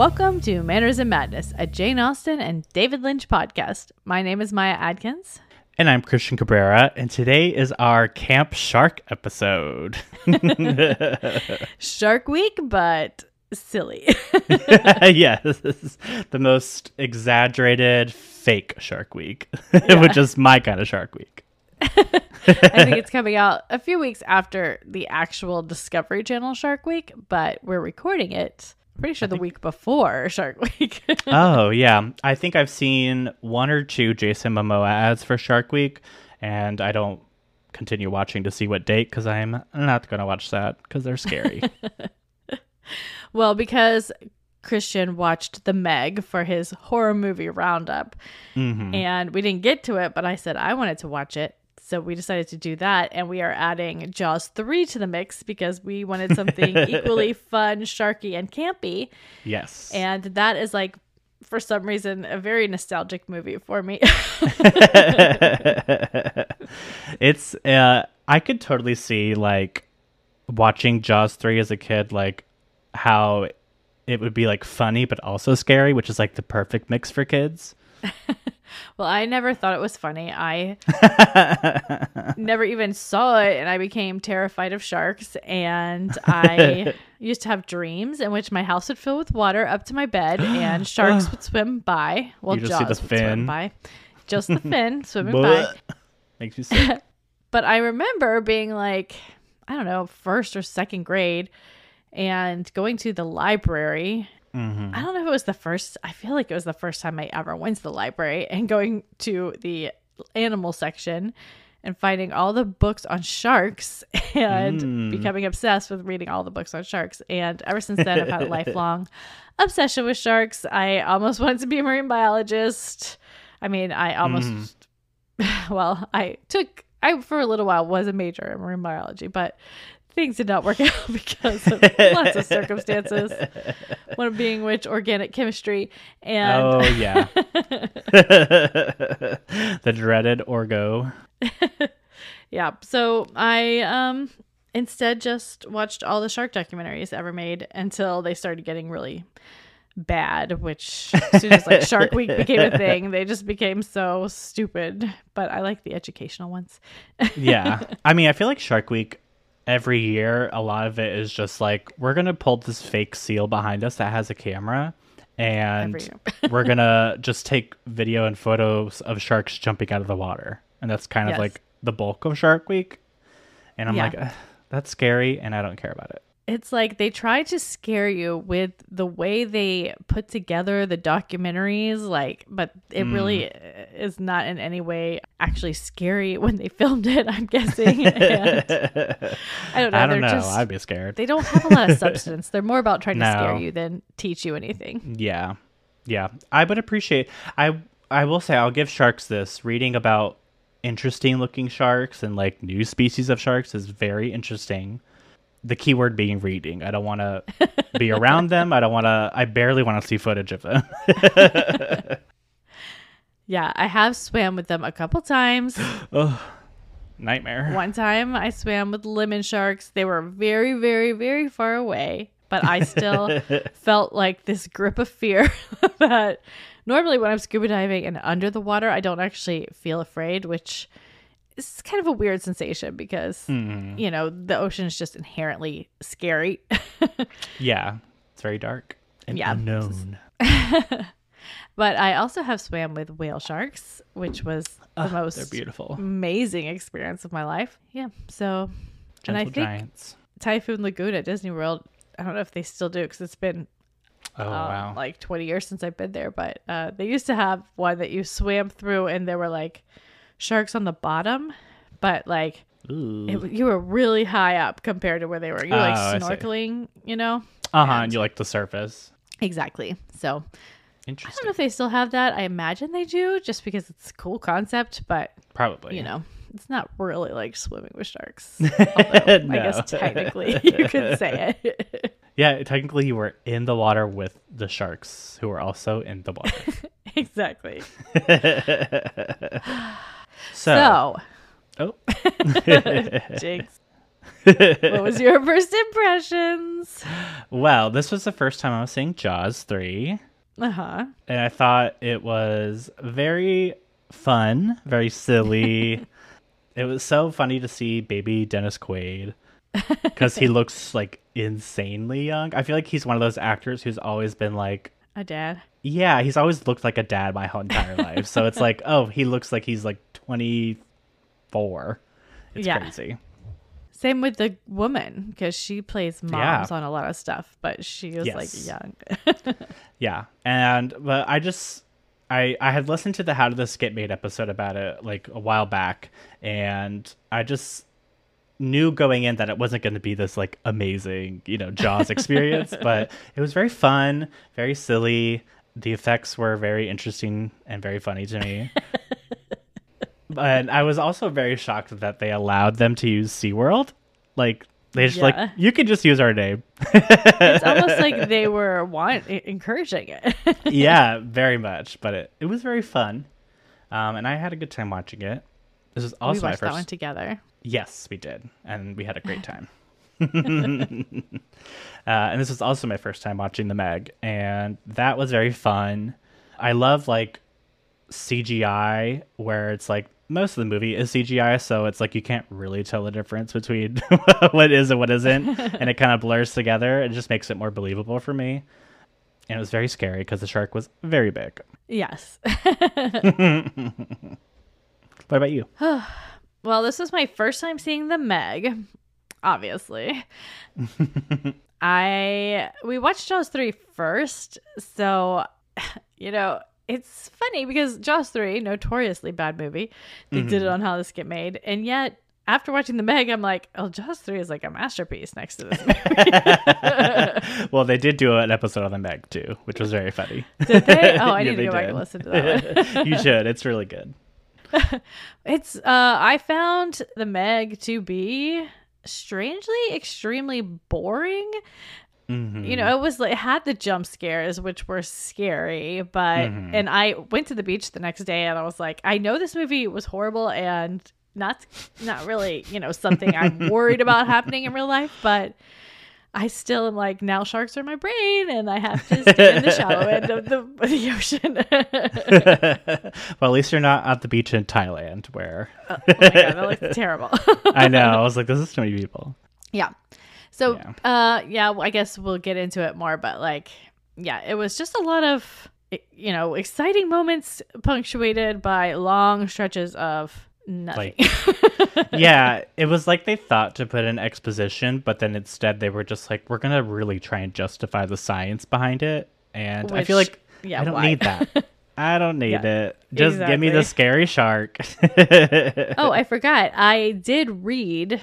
Welcome to Manners and Madness, a Jane Austen and David Lynch podcast. My name is Maya Adkins. And I'm Christian Cabrera, and today is our Camp Shark episode. Shark Week, but silly. yeah, this is the most exaggerated fake Shark Week, which is my kind of Shark Week. I think it's coming out a few weeks after the actual Discovery Channel Shark Week, but we're recording it pretty sure the week before Shark Week. oh, yeah. I think I've seen one or two Jason Momoa ads for Shark Week, and I don't continue watching to see what date because I'm not going to watch that because they're scary. well, because Christian watched The Meg for his horror movie roundup, Mhm. and we didn't get to it, but I said I wanted to watch it. So we decided to do that, and we are adding Jaws 3 to the mix because we wanted something equally fun, sharky, and campy. Yes. And that is like, for some reason, a very nostalgic movie for me. it's uh I could totally see like watching Jaws 3 as a kid like how it would be like funny but also scary, which is like the perfect mix for kids. well, I never thought it was funny. I never even saw it, and I became terrified of sharks. And I used to have dreams in which my house would fill with water up to my bed, and sharks would swim by. Well, You just see Jaws the would swim fin. by, just the fin swimming by. Makes me sick. But I remember being like, I don't know, first or second grade, and going to the library Mhm. I don't know if it was the first. I feel like it was the first time I ever went to the library and going to the animal section and finding all the books on sharks and Mm. becoming obsessed with reading all the books on sharks. And ever since then, I've had a lifelong obsession with sharks. I almost wanted to be a marine biologist. I mean, I almost, well, I took, I for a little while was a major in marine biology, but things did not work out because of lots of circumstances. One being which organic chemistry and oh yeah. the dreaded Orgo. yeah. So I um instead just watched all the shark documentaries ever made until they started getting really bad, which as soon as like Shark Week became a thing, they just became so stupid. But I like the educational ones. yeah. I mean, I feel like Shark Week every year, a lot of it is just like we're gonna pull this fake seal behind us that has a camera, and we're gonna just take video and photos of sharks jumping out of the water, and that's kind Yes. of like the bulk of Shark Week. And I'm Yeah. like, that's scary, and I don't care about it. It's like they try to scare you with the way they put together the documentaries, like, but it hmm. really uh, is not in any way actually scary when they filmed it. I'm guessing. And I don't know. I don't know. Just, I'd be scared. they don't have a lot of substance. They're more about trying to scare you than teach you anything. Yeah. Yeah. I would appreciate I I will say I'll give sharks this. Reading about interesting looking sharks and like new species of sharks is very interesting. The keyword being reading. I don't want to be around them. I don't want to I barely want to see footage of them. Yeah, I have swam with them a couple times. Nightmare. One time I swam with lemon sharks. They were very, very, very far away, but I still felt like this grip of fear that normally when I'm scuba diving and under the water, I don't actually feel afraid, which is kind of a weird sensation because, Hmm. you know, the ocean is just inherently scary. Yeah. It's very dark and Yeah. unknown. but I also have swam with whale sharks, which was the They're most beautiful. amazing experience of my life. Yeah. So, and I Gentle think. Typhoon Lagoon at Disney World. I don't know if they still do because it's been Oh um, wow. like 20 years since I've been there. But uh, they used to have one that you swam through and there were like sharks on the bottom, but like it, you were really high up compared to where they were. You were like Oh, snorkeling, you know? uh-huh. and- And you like the surface. Exactly. So I don't know if they still have that. I imagine they do just because it's a cool concept, but Probably. you know, it's not really like swimming with sharks. Although, I guess technically you could say it. Yeah, technically you were in the water with the sharks who were also in the water. exactly. So, So, oh, jinx. what was your first impressions? Well, this was the first time I was seeing Jaws 3. Uh huh. And I thought it was very fun, very silly. it was so funny to see baby Dennis Quaid because he looks like insanely young. I feel like he's one of those actors who's always been like, A dad. Yeah, he's always looked like a dad my whole entire life. So it's like, oh, he looks like he's like 24. It's Yeah. crazy. Same with the woman because she plays moms Yeah. on a lot of stuff, but she was like young. Yeah, and but I just I I had listened to the How Did This Get Made episode about it like a while back, and I just knew going in that it wasn't going to be this like amazing you know Jaws experience, but it was very fun, very silly. The effects were very interesting and very funny to me. But I was also very shocked that they allowed them to use SeaWorld. Like they just Yeah. like you can just use our name. it's almost like they were want encouraging it. yeah, very much. But it, it was very fun. Um, and I had a good time watching it. This was we also my watched that one first. together. Yes, we did. And we had a great time. uh, and this was also my first time watching The Meg. And that was very fun. I love like CGI where it's like most of the movie is CGI, so it's like you can't really tell the difference between what is and what isn't, and it kind of blurs together. It just makes it more believable for me. And it was very scary because the shark was very big. Yes. What about you? well, this was my first time seeing the Meg, obviously. I we watched Jaws 3 first, so you know, it's funny because Jaws 3, notoriously bad movie. They did it on How This Get Made, and yet after watching the Meg, I'm like, oh, Jaws 3 is like a masterpiece next to this movie. well, they did do an episode on the Meg too, which was very funny. Did they? Oh, I Yeah, need to go back and listen to that one. you should. It's really good. It's uh I found the Meg to be strangely extremely boring. Mhm. You know, it was like it had the jump scares which were scary, but Mhm. and I went to the beach the next day and I was like, I know this movie was horrible and not not really, you know, something I'm worried about happening in real life, but I still am like now sharks are my brain and I have to stay in the shallow end of the, the ocean. well, at least you're not at the beach in Thailand, where oh my god, that looks terrible. I know I was like, this is too many people. Yeah. So, Yeah. uh, yeah, I guess we'll get into it more, but like, yeah, it was just a lot of, you know, exciting moments punctuated by long stretches of nothing. yeah, it was like they thought to put an exposition, but then instead they were just like, we're gonna really try and justify the science behind it, and I feel like yeah, I don't why? need that. I don't need Yeah, it. Just give me the scary shark. oh, I forgot. I did read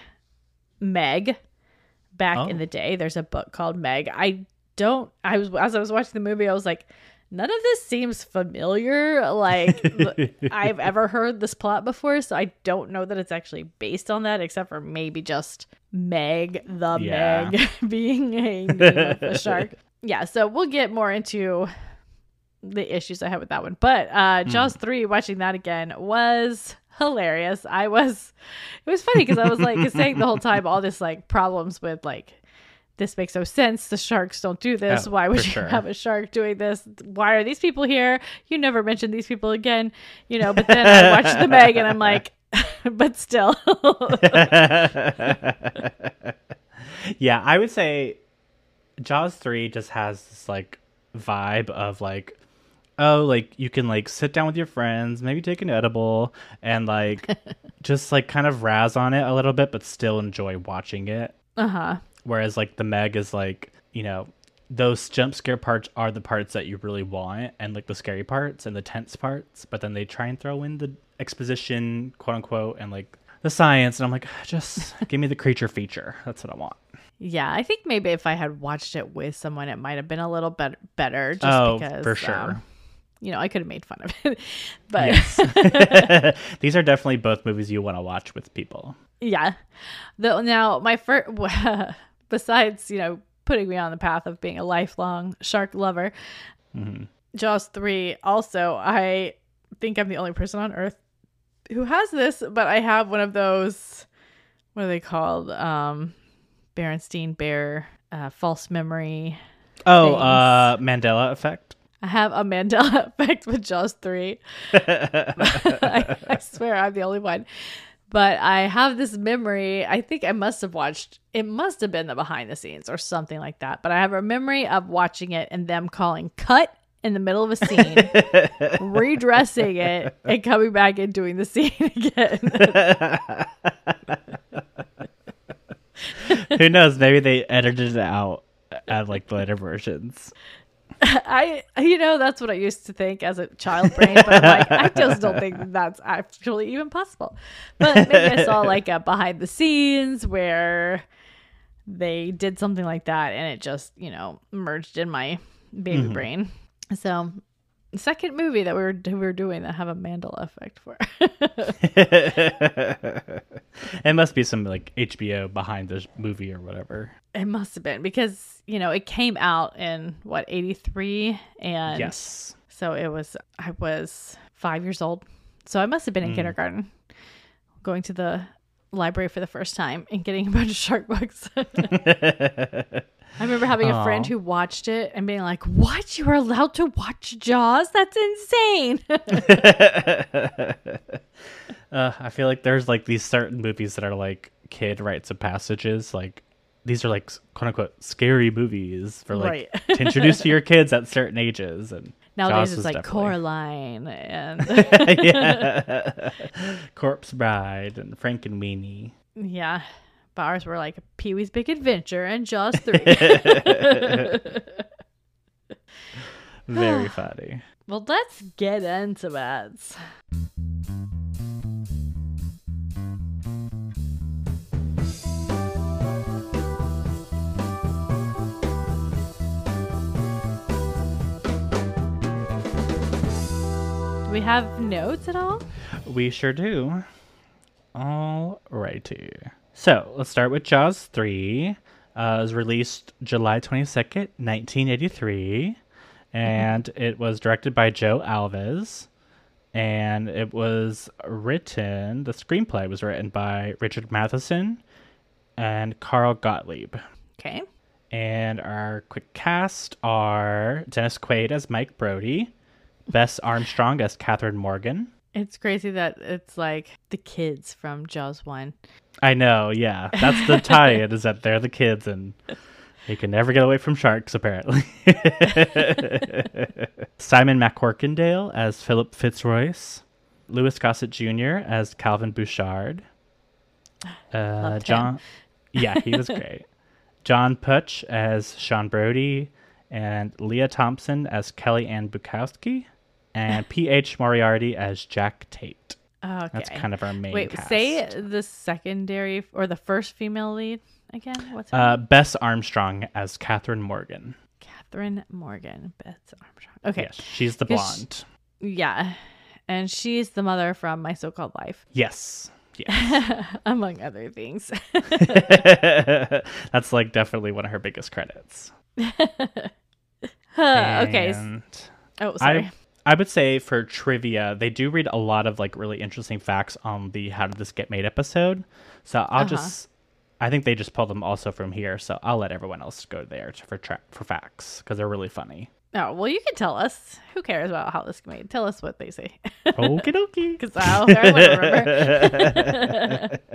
Meg back Oh. in the day. There's a book called Meg. I don't, I was, as I was watching the movie, I was like, none of this seems familiar. Like, I've ever heard this plot before, so I don't know that it's actually based on that, except for maybe just Meg, the Yeah. Meg, being a a shark. Yeah, so we'll get more into the issues I had with that one. But uh Jaws 3 watching that again was hilarious. I was it was funny because I was like saying the whole time all this like problems with like this makes no sense. The sharks don't do this. Oh, Why would you sure. have a shark doing this? Why are these people here? You never mention these people again, you know. But then I watched the Meg and I'm like, but still, yeah, I would say Jaws 3 just has this like vibe of like oh, like you can like sit down with your friends, maybe take an edible and like just like kind of razz on it a little bit but still enjoy watching it. uh huh. Whereas like the Meg is like, you know, those jump scare parts are the parts that you really want and like the scary parts and the tense parts, but then they try and throw in the exposition, quote unquote, and like the science and I'm like, just give me the creature feature. That's what I want. Yeah, I think maybe if I had watched it with someone, it might have been a little bit better. Just Oh, because, for sure. um, you know, I could have made fun of it, but Yes. These are definitely both movies you want to watch with people. yeah. The now my first, besides you know putting me on the path of being a lifelong shark lover, hmm Jaws three. Also, I think I'm the only person on earth who has this, but I have one of those what are they called? Um, Berenstein Bear, uh, false memory. Oh, uh, Mandela effect. I have a Mandela effect with Jaws 3. I, I swear I'm the only one. But I have this memory. I think I must have watched, it must have been the behind the scenes or something like that. But I have a memory of watching it and them calling cut in the middle of a scene, redressing it, and coming back and doing the scene again. Who knows? Maybe they edited it out at like the later versions. I, you know, that's what I used to think as a child brain, but I'm like, I just don't think that that's actually even possible. But maybe I saw like a behind the scenes where they did something like that and it just, you know, merged in my baby mm-hmm. brain. So, second movie that we were we were doing that have a Mandela effect for. it must be some like HBO behind this movie or whatever. it must have been because, you know, it came out in what, 83 and Yes. So it was, I was five years old. So I must have been Mm. in kindergarten, going to the library for the first time and getting a bunch of shark books. I remember having a friend who watched it and being like, What? You are allowed to watch Jaws? That's insane. uh, I feel like there's like these certain movies that are like kid rites of passages. Like these are like quote unquote scary movies for like Right. to introduce to your kids at certain ages. And Nowadays Jaws it's like definitely- Coraline and yeah, Corpse Bride and Frankenweenie. yeah. But ours were like Pee Wee's Big Adventure and Jaws 3. Very funny. well, let's get into. Do we have notes at all? We sure do. All righty. So let's start with Jaws 3. Uh, it was released July 22nd, 1983. And it was directed by Joe Alves. And it was written, the screenplay was written by Richard Matheson and Carl Gottlieb. Okay. And our quick cast are Dennis Quaid as Mike Brody, Bess Armstrong as Catherine Morgan. It's crazy that it's like the kids from Jaws 1. I know, yeah. That's the tie-in is that they're the kids and they can never get away from sharks, apparently. Simon MacCorkindale as Philip Fitzroyce, Louis Gossett Jr. as Calvin Bouchard, uh, John. Yeah, he was great. John Putch as Sean Brody, and Lea Thompson as Kelly Ann Bukowski, and P.H. Moriarty as Jack Tate. Okay. That's kind of our main Wait, cast. say the secondary or the first female lead again. What's her Uh, name? Bess Armstrong as Catherine Morgan. Catherine Morgan, Bess Armstrong. Okay, Yes, she's the blonde. yeah, and she's the mother from My So-Called Life, Yes. Yes. among other things. That's like definitely one of her biggest credits. Okay. Oh, sorry. I I would say for trivia, they do read a lot of like really interesting facts on the How Did This Get Made episode. So I'll Uh-huh. just I think they just pull them also from here, so I'll let everyone else go there to, for tra- for facts because they're really funny. Oh, well, you can tell us. Who cares about how this is made? Tell us what they say. Okie dokie. Because I'll remember.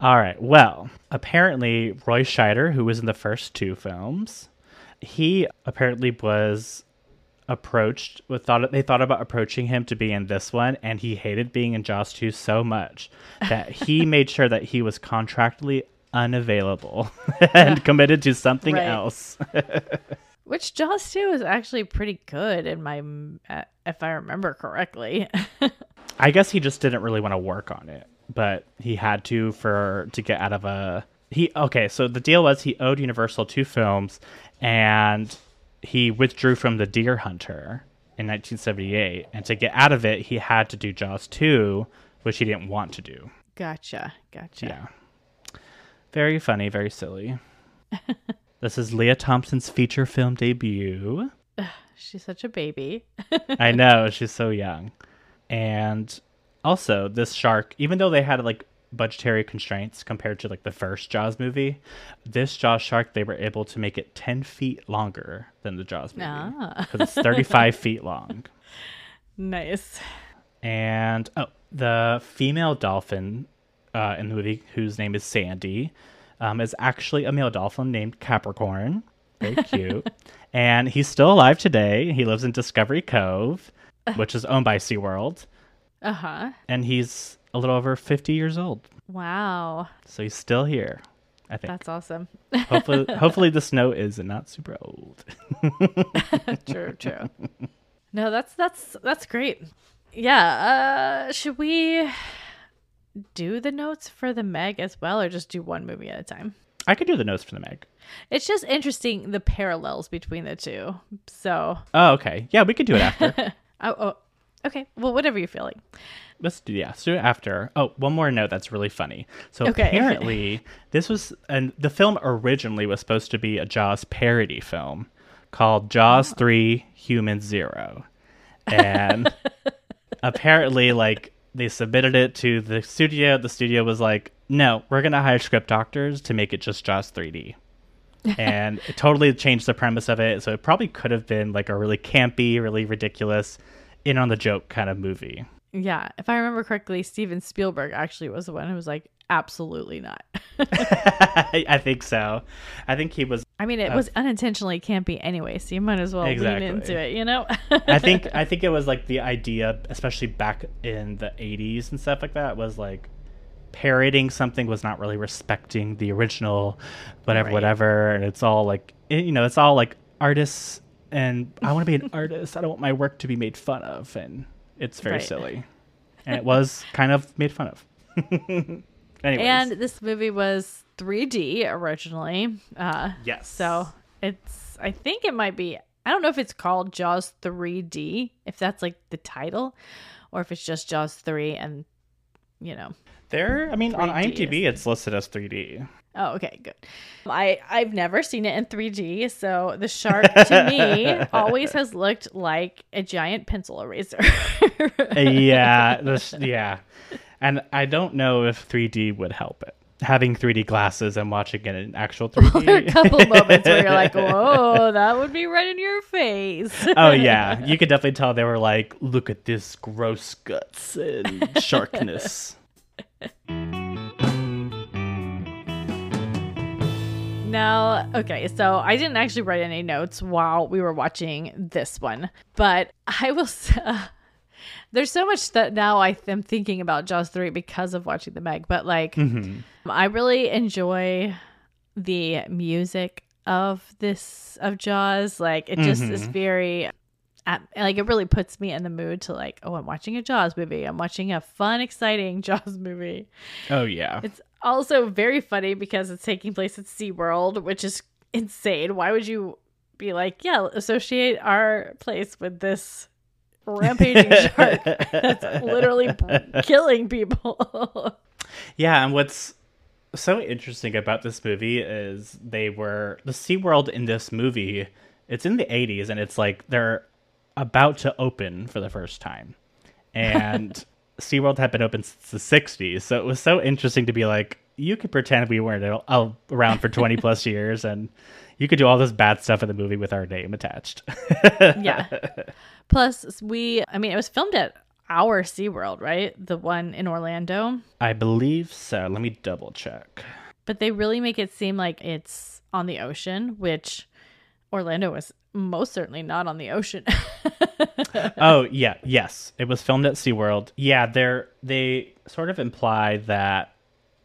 All right. Well, apparently Roy Scheider, who was in the first two films, he apparently was approached with thought they thought about approaching him to be in this one and he hated being in Jaws 2 so much that he made sure that he was contractually unavailable and committed to something Right. else. Which Jaws 2 is actually pretty good in my, uh, if I remember correctly. I guess he just didn't really want to work on it, but he had to for to get out of a he okay, so the deal was he owed Universal two films and he withdrew from The Deer Hunter in 1978 and to get out of it he had to do Jaws 2, which he didn't want to do. gotcha. Gotcha. Yeah. Very funny, very silly. this is Lea Thompson's feature film debut. She's such a baby. I know she's so young, and also this shark. Even though they had like budgetary constraints compared to like the first Jaws movie. This Jaws shark, they were able to make it 10 feet longer than the Jaws movie Ah. because it's 35 feet long. Nice. And oh, the female dolphin uh, in the movie, whose name is Sandy, um, is actually a male dolphin named Capricorn. Very cute. and he's still alive today. He lives in Discovery Cove, which is owned by SeaWorld. Uh huh. And he's a little over 50 years old. Wow. So he's still here, I think. That's awesome. hopefully, hopefully the snow is not super old. true, true. No, that's that's that's great. Yeah. Uh should we do the notes for the Meg as well or just do one movie at a time? I could do the notes for the Meg. It's just interesting the parallels between the two. So, Oh, okay. Yeah, we could do it after. oh, oh okay. Well, whatever you're feeling. Let's do yeah. Let's do it after. Oh, one more note that's really funny. So Okay. apparently, this was and the film originally was supposed to be a Jaws parody film called Jaws oh. Three: Human Zero, and apparently, like they submitted it to the studio. The studio was like, "No, we're gonna hire script doctors to make it just Jaws 3D." and it totally changed the premise of it. So it probably could have been like a really campy, really ridiculous, in on the joke kind of movie. Yeah, if I remember correctly, Steven Spielberg actually was the one who was like, absolutely not. I think so. I think he was. I mean, it was unintentionally campy anyway, so you might as well Exactly. lean into it, you know? I think. I think it was like the idea, especially back in the '80s and stuff like that, was like parroting something was not really respecting the original, whatever, Right. whatever, and it's all like eh, you know, it's all like artists, and I want to be an artist. I don't want my work to be made fun of, and it's very Right. silly, and it was kind of made fun of. Anyways, and this movie was 3D originally. Uh, yes, So it's, I think it might be, I don't know if it's called Jaws 3D, if that's like the title, or if it's just Jaws 3 and, you know. there. I mean, on 3D IMDb, it's listed as 3D. Oh, okay, good. I I've never seen it in 3D, so the shark to me always has looked like a giant pencil eraser. Uh, yeah, this, yeah, and I don't know if 3D would help it. Having 3D glasses and watching it in actual 3D. there are a couple moments where you're like, "Whoa, that would be right in your face." oh yeah, you could definitely tell they were like, "Look at this gross guts and sharkness." Now, okay, so I didn't actually write any notes while we were watching this one, but I will. s- Uh, there's so much that now I am thinking about Jaws 3 because of watching the Meg, but like, I really enjoy the music of this, of Jaws. Like, it just is very. At, like it really puts me in the mood to like oh i'm watching a jaws movie i'm watching a fun exciting jaws movie Oh yeah, it's also very funny because it's taking place at SeaWorld, which is insane. Why would you be like, yeah, associate our place with this rampaging shark that's literally killing people? yeah, and what's so interesting about this movie is they were the SeaWorld in this movie. It's in the 80s, and it's like they're about to open for the first time. And SeaWorld had been open since the 60s. So it was so interesting to be like, you could pretend we weren't around for 20 plus years and you could do all this bad stuff in the movie with our name attached. yeah. Plus, we, I mean, it was filmed at our SeaWorld, right? The one in Orlando. I believe so. Let me double check. But they really make it seem like it's on the ocean, which Orlando was most certainly not on the ocean. oh yeah, yes. It was filmed at SeaWorld. Yeah, they're they sort of imply that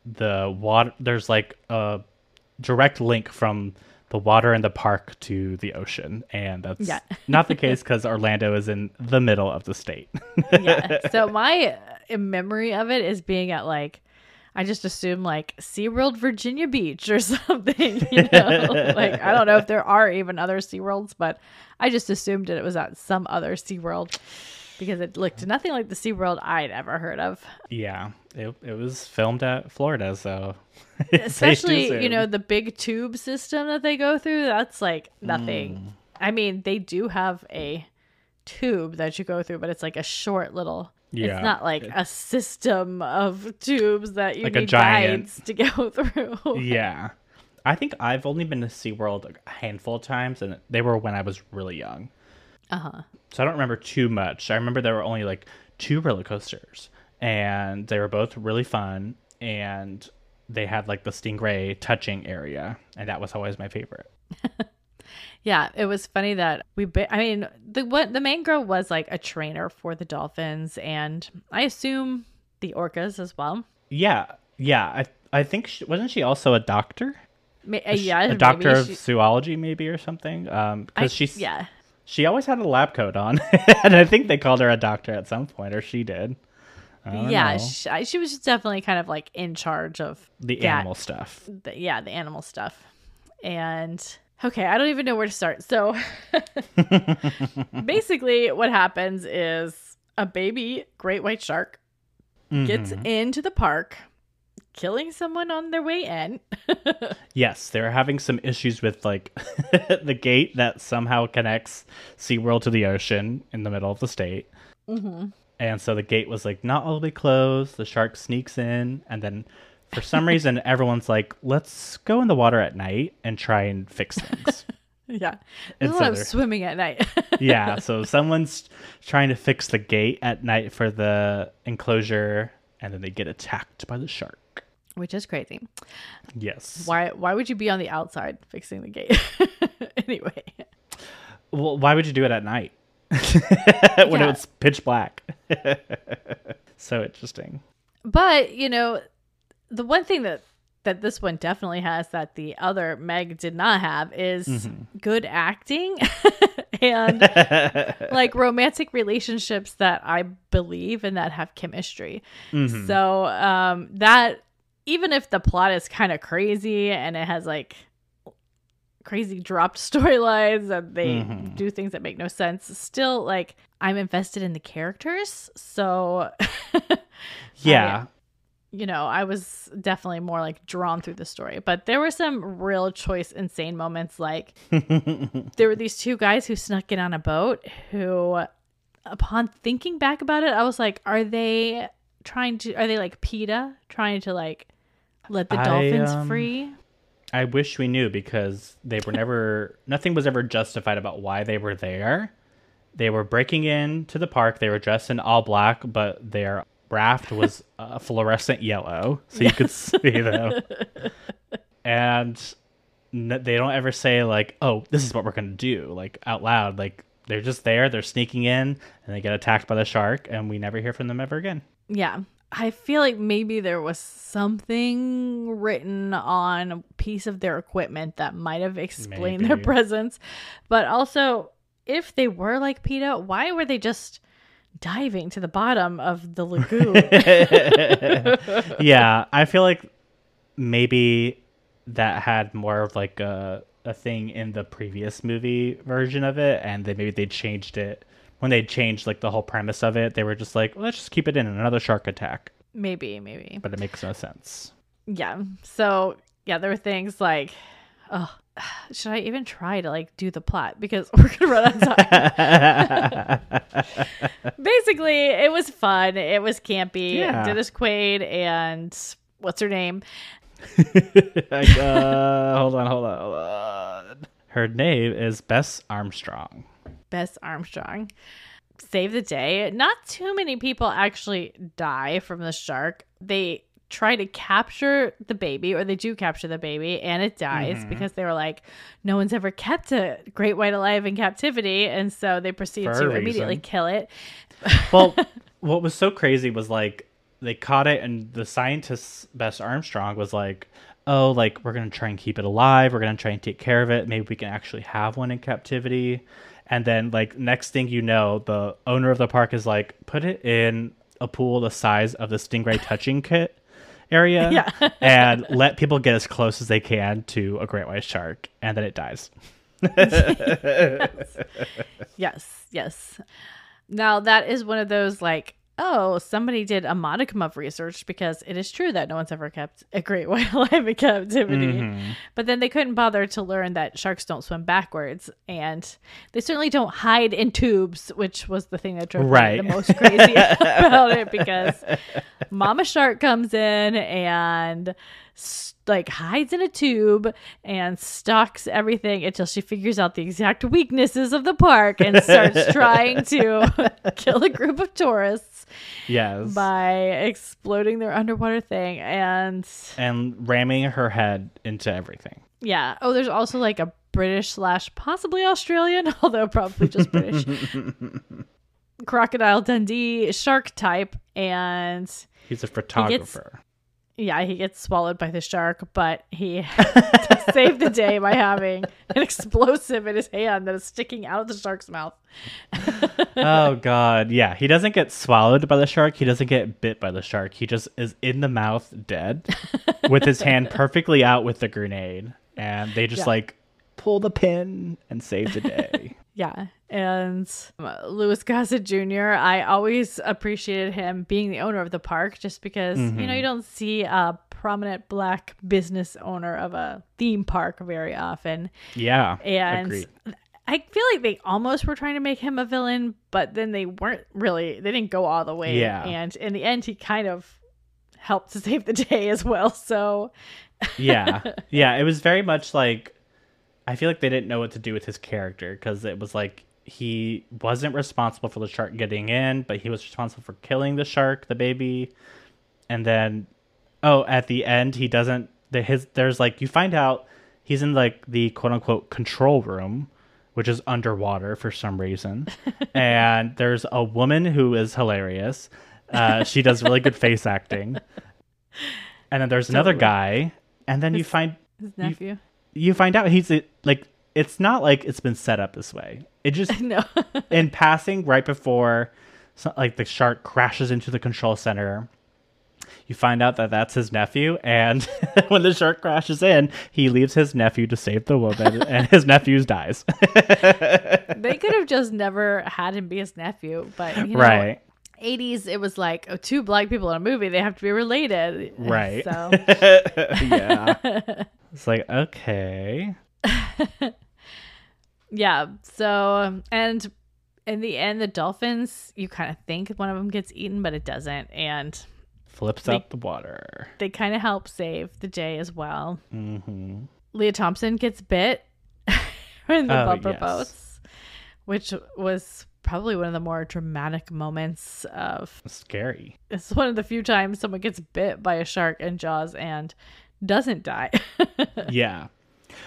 the water there's like a direct link from the water in the park to the ocean, and that's Yeah. not the case because Orlando is in the middle of the state. yeah. So my uh, memory of it is being at like I just assume like SeaWorld Virginia Beach or something, you know. like I don't know if there are even other SeaWorlds, but I just assumed it was at some other SeaWorld because it looked nothing like the SeaWorld I'd ever heard of. yeah, it it was filmed at Florida, so it's safe to Especially, you know, the big tube system that they go through, that's like nothing. Mm. I mean, they do have a tube that you go through, but it's like a short little Yeah. It's not like a system of tubes that you Like a need giant- guides to go through. Yeah. I think I've only been to SeaWorld a handful of times, and they were when I was really young. Uh huh. So I don't remember too much. I remember there were only like two roller coasters, and they were both really fun, and they had like the stingray touching area, and that was always my favorite. Yeah, it was funny that we. Ba- I mean, the what the main girl was like a trainer for the dolphins, and I assume the orcas as well. Yeah, yeah. I I think she, wasn't she also a doctor? Ma- uh, yeah, a doctor of she- zoology, maybe or something. Um, because she's yeah, she always had a lab coat on, and I think they called her a doctor at some point, or she did. Yeah. She, she was definitely kind of like in charge of the that- animal stuff. the, yeah, the animal stuff. And okay, I don't even know where to start. So basically, what happens is a baby great white shark gets Mhm. into the park, killing someone on their way in. Yes, they're having some issues with like the gate that somehow connects SeaWorld to the ocean in the middle of the state. mm-hmm. And so the gate was like not all the way closed. The shark sneaks in, and then for some reason, everyone's like, let's go in the water at night and try and fix things. Yeah, there's a lot of swimming at night. yeah, so someone's trying to fix the gate at night for the enclosure, and then they get attacked by the shark. which is crazy. Yes. Why? Why would you be on the outside fixing the gate? anyway, Well, why would you do it at night when Yeah. it's pitch black? so interesting. but you know, the one thing that that this one definitely has that the other Meg did not have is Mm-hmm. good acting and like romantic relationships that I believe and that have chemistry. Mhm. So um that even if the plot is kind of crazy and it has like crazy dropped storylines and they Mhm. do things that make no sense, still like I'm invested in the characters. So yeah. You know, I was definitely more like drawn through the story. But there were some real choice insane moments like there were these two guys who snuck in on a boat who upon thinking back about it, I was like, are they trying to are they like PETA trying to like let the I, dolphins um, free? I wish we knew because they were never nothing was ever justified about why they were there. They were breaking into the park. They were dressed in all black, but their raft was uh, fluorescent yellow, so you could see them. And n- they don't ever say like, "Oh, this is what we're gonna do," like out loud. Like they're just there. They're sneaking in, and they get attacked by the shark, and we never hear from them ever again. Yeah. I feel like maybe there was something written on a piece of their equipment that might have explained their presence. But also, if they were like PETA, why were they just diving to the bottom of the lagoon? yeah, I feel like maybe that had more of like a a thing in the previous movie version of it, and they maybe they changed it when they changed like the whole premise of it. They were just like, let's just keep it in another shark attack, maybe, maybe. but it makes no sense. Yeah. So, yeah, there were things like, oh, should I even try to like do the plot? Because we're to run out of time. Basically, it was fun. It was campy. Yeah. Dennis Quaid and what's her name? like, uh, hold on, hold on, hold on. Her name is Bess Armstrong. Bess Armstrong. Save the day. Not too many people actually die from the shark. They try to capture the baby, or they do capture the baby, and it dies Mm-hmm. because they were like, no one's ever kept a great white alive in captivity. And so they proceed to immediately kill it. well, what was so crazy was like they caught it, and the scientist Bess Armstrong was like, "Oh, like we're gonna try and keep it alive. We're gonna try and take care of it. Maybe we can actually have one in captivity." And then, like next thing you know, the owner of the park is like, "Put it in a pool the size of the stingray touching kit." Area Yeah. and let people get as close as they can to a great white shark and then it dies Yes, yes. Now that is one of those like oh, somebody did a modicum of research because it is true that no one's ever kept a great white alive in captivity. Mhm. But then they couldn't bother to learn that sharks don't swim backwards, and they certainly don't hide in tubes, which was the thing that drove Right. me the most crazy about it because Mama Shark comes in and like hides in a tube and stalks everything until she figures out the exact weaknesses of the park and starts trying to kill a group of tourists Yes. by exploding their underwater thing and and ramming her head into everything. Yeah. Oh, there's also like a British slash possibly Australian, although probably just British. Crocodile Dundee shark type, and He's a photographer. Yeah, he gets swallowed by the shark, but he to save the day by having an explosive in his hand that is sticking out of the shark's mouth. oh god. Yeah, he doesn't get swallowed by the shark. He doesn't get bit by the shark. He just is in the mouth dead with his hand perfectly out with the grenade and they just Yeah. like pull the pin and save the day. Yeah. And uh, Louis Gossett Jr., I always appreciated him being the owner of the park just because, you know, you don't see a prominent black business owner of a theme park very often. yeah. And agreed. I feel like they almost were trying to make him a villain, but then they weren't really, they didn't go all the way. Yeah. And in the end, he kind of helped to save the day as well. So, yeah yeah it was very much like i feel like they didn't know what to do with his character because it was like he wasn't responsible for the shark getting in but he was responsible for killing the shark the baby. And then oh at the end he doesn't the, his there's like you find out he's in like the quote unquote control room which is underwater for some reason. And there's a woman who is hilarious. Uh, she does really good face acting. And then there's another guy. And then you find his nephew. you find out he's like it's not like it's been set up this way it just no. in passing right before like the shark crashes into the control center you find out that that's his nephew and when the shark crashes in he leaves his nephew to save the woman and his nephew dies. They could have just never had him be his nephew, but you know, right. 80s it was like oh, two black people in a movie they have to be related. Right. so. Yeah. It's like okay yeah so and in the end the dolphins you kind of think one of them gets eaten but it doesn't and flips They- out the water. they kind of help save the day as well. Hmm lea thompson gets bit in the Oh, bumper yes. boats which was probably one of the more dramatic moments of scary. It's one of the few times someone gets bit by a shark in jaws and doesn't die. Yeah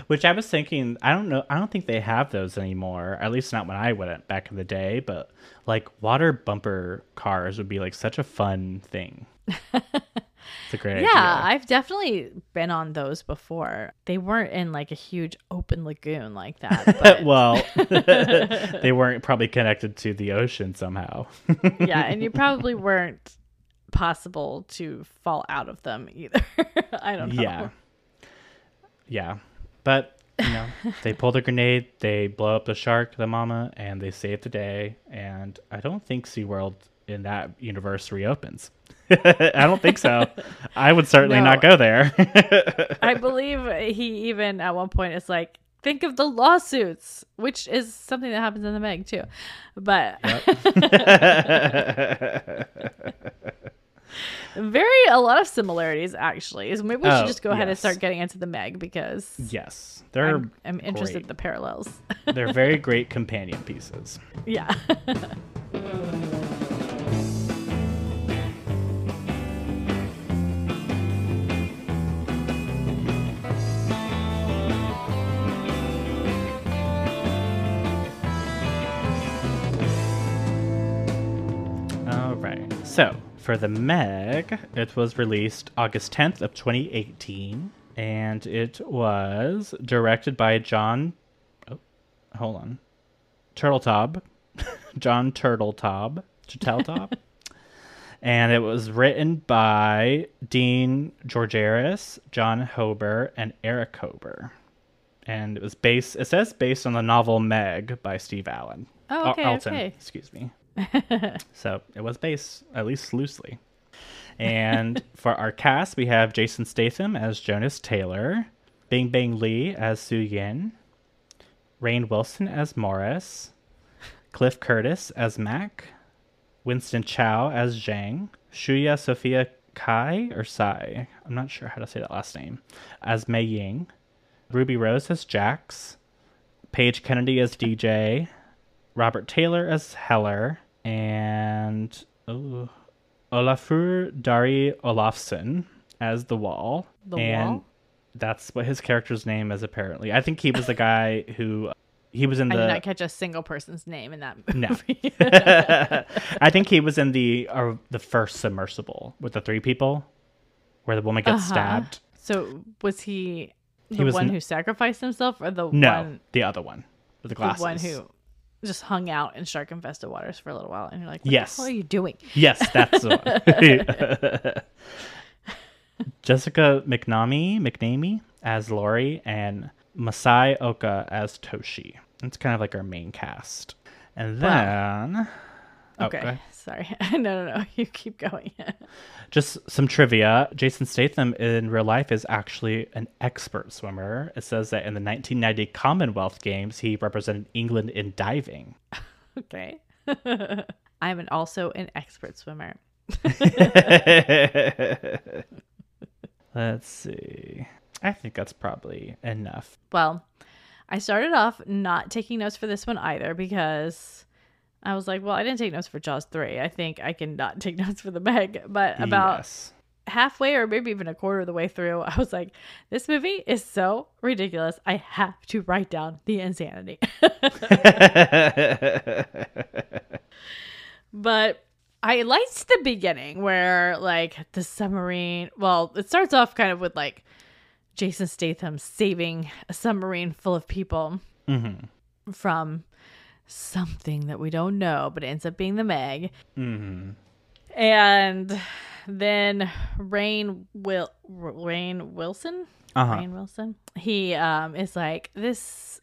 which i was thinking i don't know i don't think they have those anymore at least not when i went back in the day but like water bumper cars would be like such a fun thing it's a great Yeah, idea I've definitely been on those before. They weren't in like a huge open lagoon like that. But well they weren't probably connected to the ocean somehow yeah, and you probably weren't possible to fall out of them either. I don't know. yeah yeah but you know they pull the grenade they blow up the shark the mama and they save the day. And i don't think seaworld in that universe reopens. I don't think so. I would certainly No. not go there. I believe he even at one point is like, think of the lawsuits, which is something that happens in the Meg too. But very a lot of similarities actually. So maybe we should Oh, just go ahead and start getting into the Meg because yes they're I'm, I'm interested in the parallels. they're very great companion pieces yeah. All right. So for the Meg, it was released August 10th of 2018, and it was directed by John. Oh, hold on. Turtletaub, John Turtletaub, Turteltaub, and it was written by Dean Georgaris, John Hoeber, and Eric Hoeber. And it was based. It says based on the novel Meg by Steve Allen. Oh, Al- Alten, okay. excuse me. so it was based, at least loosely. And for our cast, we have Jason Statham as Jonas Taylor, Bing Bingbing Li as Su Yin, Rainn Wilson as Morris, Cliff Curtis as Mac, Winston Chao as Zhang, Shuya Sophia Kai or Sai, I'm not sure how to say that last name, as Mei Ying, Ruby Rose as Jax, Paige Kennedy as DJ, Robert Taylor as Heller, and oh, Olafur Darri Olafsson as the Wall. The and Wall? That's what his character's name is apparently. I think he was the guy who he was in the. I the did not catch a single person's name in that no. I think he was in the uh, the first submersible with the three people, where the woman gets Uh-huh. stabbed. so was he the He was one n- who sacrificed himself, or the No, one the other one with the the glasses. one who just hung out in shark infested waters for a little while? And you're like, what Yes. the hell are you doing? Yes, that's the one. Jessica McNamee, McNamee as Lori, and Masi Oka as Toshi. It's kind of like our main cast. And then, Oh, Okay, ahead. Sorry. no, no, no. You keep going. just some trivia. Jason Statham in real life is actually an expert swimmer. It says that in the 1990 Commonwealth Games, he represented England in diving. okay. I'm an, also an expert swimmer. Let's see. I think that's probably enough. Well, I started off not taking notes for this one either because I was like, well, I didn't take notes for Jaws 3. I think I can not take notes for the Meg. But about Yes. halfway or maybe even a quarter of the way through, I was like, this movie is so ridiculous. I have to write down the insanity. but I liked the beginning where like the submarine, well, it starts off kind of with like Jason Statham saving a submarine full of people Mm-hmm. from something that we don't know, but it ends up being the Meg. Mm-hmm. And then Rain Will Rainn Wilson, Uh-huh. Rainn Wilson, he um is like this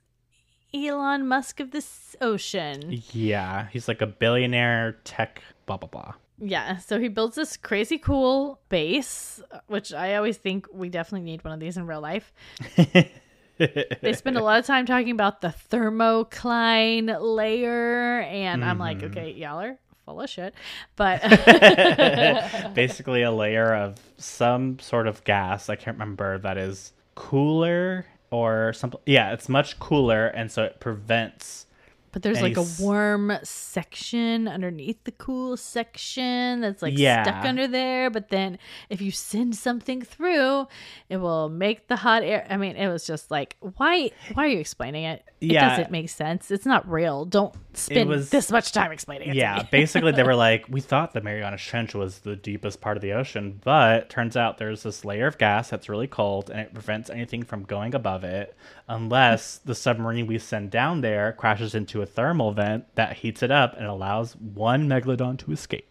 Elon Musk of this ocean. Yeah, he's like a billionaire tech blah blah blah. Yeah, so he builds this crazy cool base, which I always think we definitely need one of these in real life. They spend a lot of time talking about the thermocline layer, and I'm like, Mhm. okay, y'all are full of shit. But Basically, a layer of some sort of gas. I can't remember that is cooler or something. Yeah, it's much cooler, and so it prevents. But there's And like a warm section underneath the cool section that's like Yeah. stuck under there. But then if you send something through, it will make the hot air. I mean, it was just like, why? Why are you explaining it? It doesn't make sense. It's not real. Don't spend was- this much time explaining it. Yeah, basically, they were like, we thought the Mariana Trench was the deepest part of the ocean, but turns out there's this layer of gas that's really cold, and it prevents anything from going above it, unless the submarine we send down there crashes into a thermal vent that heats it up and allows one megalodon to escape.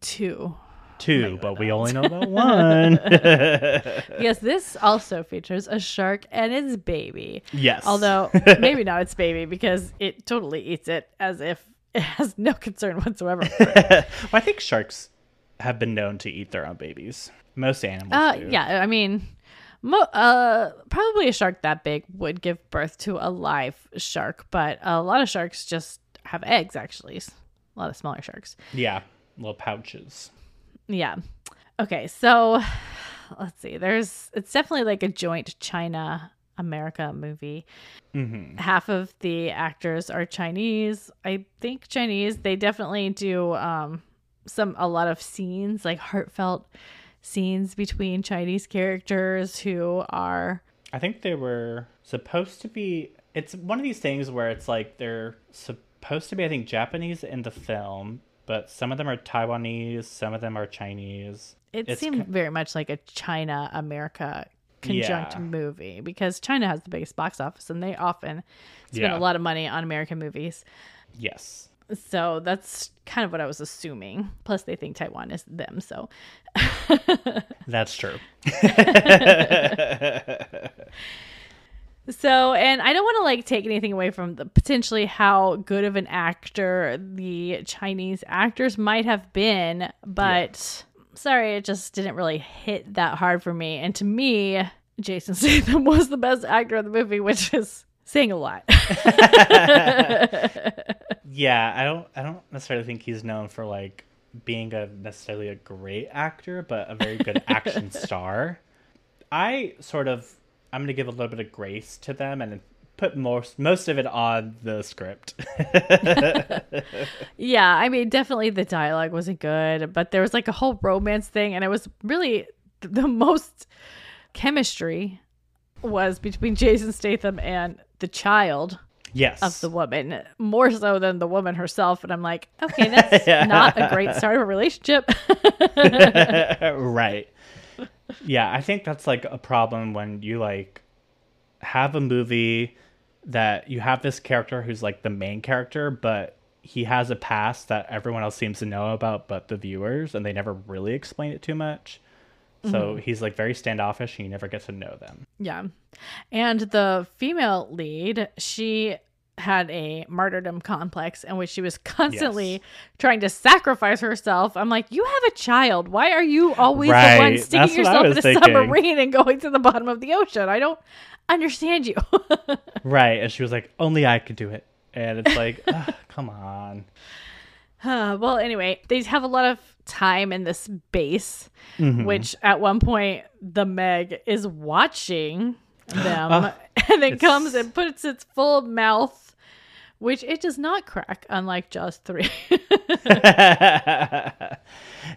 Two. Two, but we only know about one. Yes, this also features a shark and its baby. yes. Although maybe not its baby because it totally eats it as if it has no concern whatsoever. for it. well, I think sharks have been known to eat their own babies. Most animals uh, do. yeah, I mean, mo- uh, probably a shark that big would give birth to a live shark, but a lot of sharks just have eggs. Actually, a lot of smaller sharks. Yeah, little pouches. Yeah. Okay, so let's see. There's it's definitely like a joint China America movie. hmm Half of the actors are Chinese. I think Chinese. They definitely do um some a lot of scenes like heartfelt scenes between Chinese characters who are I think they were supposed to be. It's one of these things where it's like they're supposed to be, I think, Japanese in the film, but some of them are Taiwanese, some of them are Chinese. it It's seemed very much like a China America conjunct Yeah. movie because China has the biggest box office and they often spend Yeah. a lot of money on American movies. Yes. So that's kind of what I was assuming. Plus, they think Taiwan is them. So, That's true. So, and I don't want to like take anything away from the potentially how good of an actor the Chinese actors might have been, but sorry, it just didn't really hit that hard for me. And to me, Jason Statham was the best actor in the movie, which is saying a lot. yeah, I don't I don't necessarily think he's known for like being a necessarily a great actor, but a very good action star. I sort of I'm gonna give a little bit of grace to them and put most most of it on the script. yeah, I mean, definitely the dialogue wasn't good, but there was like a whole romance thing, and it was really the most chemistry was between Jason Statham and the child. Yes. Of the woman, more so than the woman herself. And I'm like, okay, that's yeah. not a great start of a relationship. right yeah, I think that's like a problem when you like have a movie that you have this character who's like the main character, but he has a past that everyone else seems to know about but the viewers and they never really explain it too much. So mm-hmm. he's like very standoffish and you never get to know them. Yeah. And the female lead, she had a martyrdom complex in which she was constantly yes. trying to sacrifice herself. I'm like, you have a child. Why are you always right. the one sticking yourself in a thinking. submarine and going to the bottom of the ocean? I don't understand you. right. And she was like, only I could do it. And it's like, come on. Uh, well, anyway, they have a lot of time in this base, mm-hmm. which at one point the Meg is watching them uh, and it comes and puts its full mouth which it does not crack, unlike Jaws 3.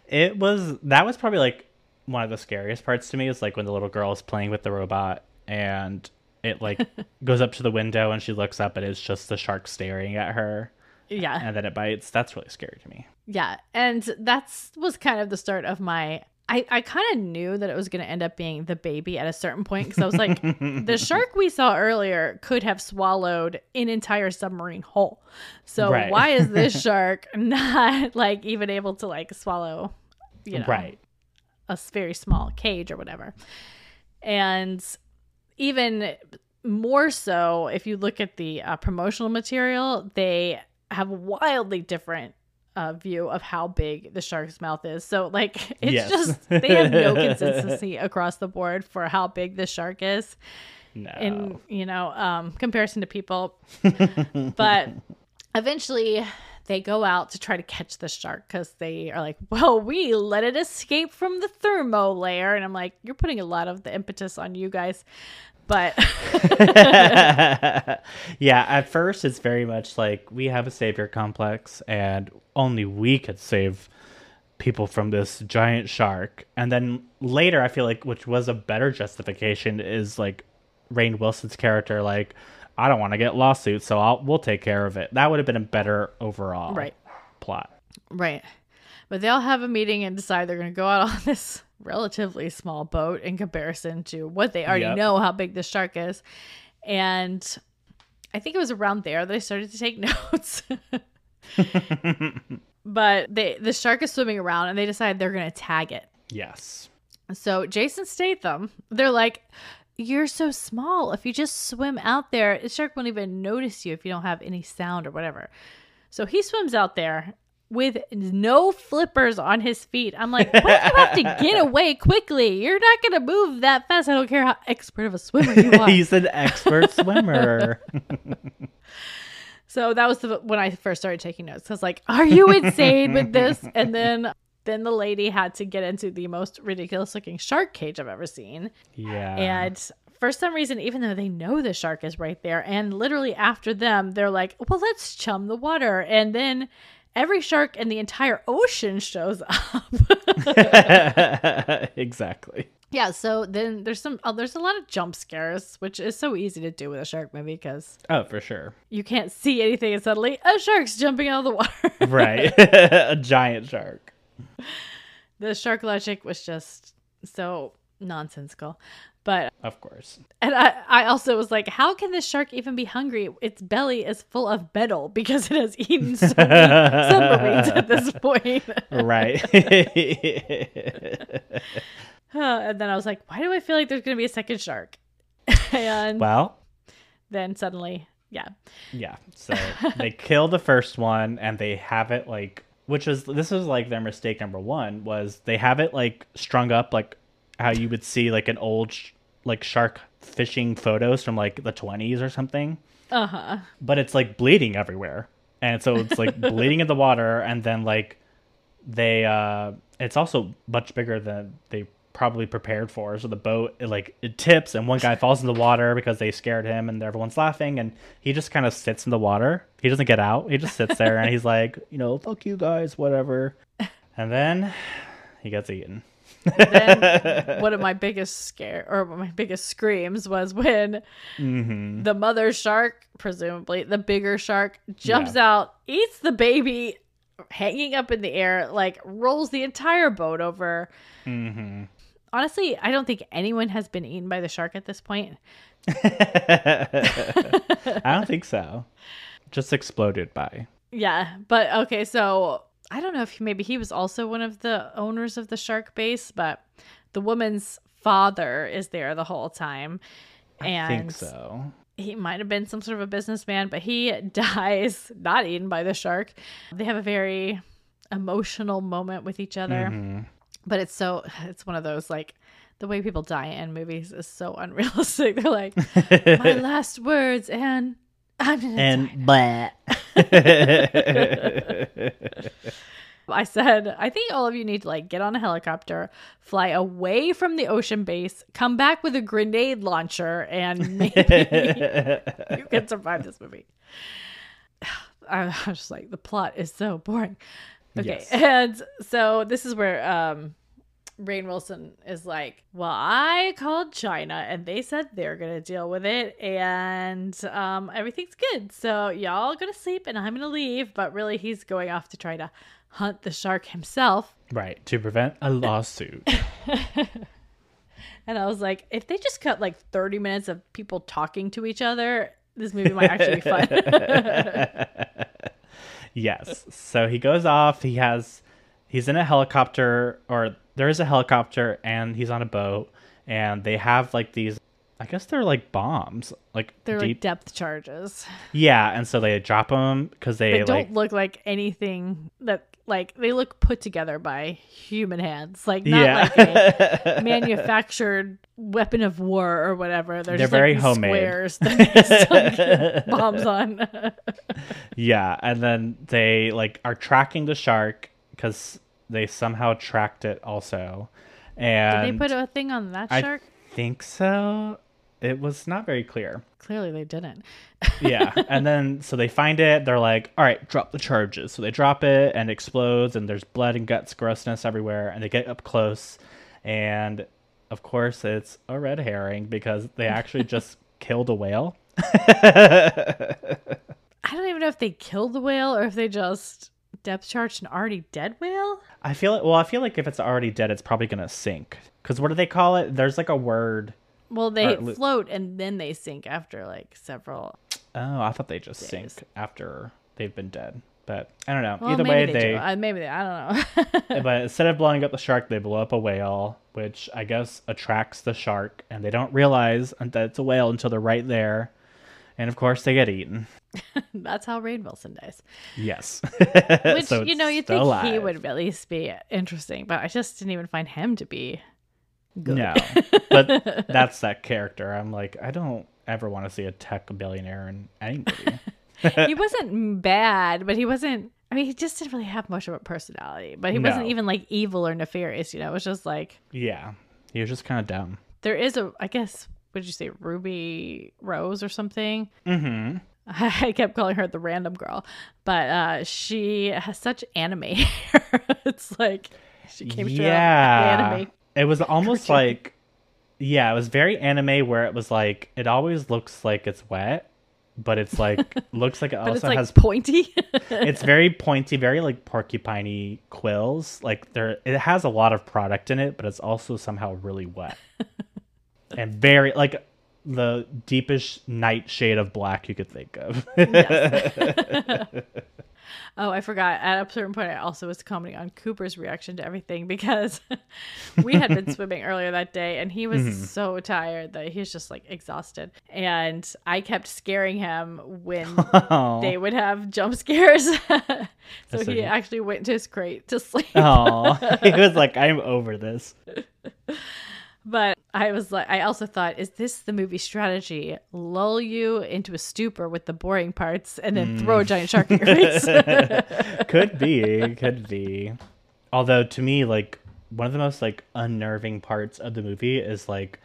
it was, that was probably like one of the scariest parts to me is like when the little girl is playing with the robot and it like goes up to the window and she looks up and it's just the shark staring at her. Yeah. And then it bites. That's really scary to me. Yeah. And that's was kind of the start of my I, I kind of knew that it was going to end up being the baby at a certain point because I was like, the shark we saw earlier could have swallowed an entire submarine whole. So right. why is this shark not like even able to like swallow, you know, right. a very small cage or whatever? And even more so, if you look at the uh, promotional material, they have wildly different uh, view of how big the shark's mouth is. So like it's yes. just they have no consistency across the board for how big the shark is. No. In you know um, comparison to people, but eventually they go out to try to catch the shark because they are like, well, we let it escape from the thermo layer, and I'm like, you're putting a lot of the impetus on you guys. But yeah, at first it's very much like we have a savior complex and only we could save people from this giant shark. And then later I feel like which was a better justification is like Rainn Wilson's character like I don't want to get lawsuits, so I'll we'll take care of it. That would have been a better overall right. plot. Right. But they all have a meeting and decide they're going to go out on this relatively small boat in comparison to what they already yep. know how big the shark is. And I think it was around there that I started to take notes. but they the shark is swimming around and they decide they're going to tag it. Yes. So Jason Statham, they're like, "You're so small. If you just swim out there, the shark won't even notice you if you don't have any sound or whatever." So he swims out there with no flippers on his feet. I'm like, why do you have to get away quickly? You're not going to move that fast. I don't care how expert of a swimmer you are. He's an expert swimmer. so that was the, when I first started taking notes. I was like, are you insane with this? And then then the lady had to get into the most ridiculous looking shark cage I've ever seen. Yeah. And for some reason, even though they know the shark is right there, and literally after them, they're like, well, let's chum the water. And then every shark in the entire ocean shows up. exactly. Yeah, so then there's some oh, there's a lot of jump scares, which is so easy to do with a shark movie because oh, for sure, you can't see anything, and suddenly a shark's jumping out of the water. right, a giant shark. The shark logic was just so nonsensical. But of course. And I, I also was like, how can this shark even be hungry? Its belly is full of metal because it has eaten so many submarines at this point. right. and then I was like, why do I feel like there's going to be a second shark? and well, then suddenly, yeah. Yeah. So they kill the first one and they have it like which is this is like their mistake number 1 was they have it like strung up like how you would see like an old sh- like shark fishing photos from like the 20s or something. Uh-huh. But it's like bleeding everywhere. And so it's like bleeding in the water and then like they uh it's also much bigger than they probably prepared for. So the boat it, like it tips and one guy falls in the water because they scared him and everyone's laughing and he just kind of sits in the water. He doesn't get out. He just sits there and he's like, you know, fuck you guys, whatever. And then he gets eaten. Then one of my biggest scare or my biggest screams was when Mm-hmm. the mother shark, presumably the bigger shark, jumps Yeah. out, eats the baby hanging up in the air, like rolls the entire boat over. Mm-hmm. Honestly, I don't think anyone has been eaten by the shark at this point. I don't think so. Just exploded by. Yeah, but okay, so I don't know if maybe he was also one of the owners of the shark base, but the woman's father is there the whole time. And I think so. he might have been some sort of a businessman, but he dies not eaten by the shark. They have a very emotional moment with each other. Mhm. But it's so it's one of those like the way people die in movies is so unrealistic. They're like, my last words and I'm. And blah. I said, I think all of you need to like get on a helicopter, fly away from the ocean base, come back with a grenade launcher, and maybe you can survive this movie. I was just like, the plot is so boring. Okay. Yes. And so this is where um Rainn Wilson is like, Well, I called China and they said they're gonna deal with it and um everything's good. So y'all gonna sleep and I'm gonna leave. But really he's going off to try to hunt the shark himself. right. To prevent a lawsuit. And I was like, if they just cut like 30 minutes of people talking to each other, this movie might actually be fun. yes. So he goes off. He has, he's in a helicopter, or there is a helicopter, and he's on a boat, and they have like these. I guess they're like bombs, like They're deep. like depth charges. yeah, and so they drop them because they, They don't look like anything that like they look put together by human hands. Like not yeah. like a manufactured weapon of war or whatever. They're, They're just very like homemade. squares that bombs on. yeah, and then they like are tracking the shark because they somehow tracked it also, And Did they put a thing on that I shark? I think so. It was not very clear. Clearly they didn't. yeah and then so they find it they're like all right drop the charges so they drop it and it explodes and there's blood and guts grossness everywhere and they get up close and of course it's a red herring because they actually just killed a whale I don't even know if they killed the whale or if they just depth charge an already dead whale. i feel it well i feel like if it's already dead it's probably gonna sink because what do they call it there's like a word Well, they Or float and then they sink after like several. oh i thought they just Days. sink after they've been dead but i don't know Well, either way they, they. Uh, maybe they. I don't know. but instead of blowing up the shark, they blow up a whale, which I guess attracts the shark, and they don't realize that it's a whale until they're right there. And of course, they get eaten. That's how Rainn Wilson dies. Yes. Which So you know you'd still think he would at least be interesting, but I just didn't even find him to be good. No, but that's that character. I'm like, I don't ever want to see a tech billionaire in any movie. he wasn't bad, but he wasn't. I mean, he just didn't really have much of a personality. But he wasn't even like evil or nefarious. You know, it was just like yeah, he was just kind of dumb. there is a. I guess would you say Ruby Rose or something? Mm-hmm. I kept calling her the random girl, but uh, she has such anime hair. it's like she came straight Yeah, out of anime. it was almost like, yeah, it was very anime where it was like it always looks like it's wet, but it's like looks like it also it's like has pointy. it's very pointy, very like porcupiney quills. Like there, it has a lot of product in it, but it's also somehow really wet and very like the deepest night shade of black you could think of. Oh, I forgot. At a certain point, I also was commenting on Cooper's reaction to everything because we had been swimming earlier that day and he was Mm-hmm. so tired that he was just like exhausted. And I kept scaring him when Oh. they would have jump scares. so So he he- actually went to his crate to sleep. Oh, he was like, I'm over this. But I was like, I also thought, is this the movie strategy? Lull you into a stupor with the boring parts and then throw Mm. a giant shark in your face. could be, could be. Although to me, like one of the most like unnerving parts of the movie is like,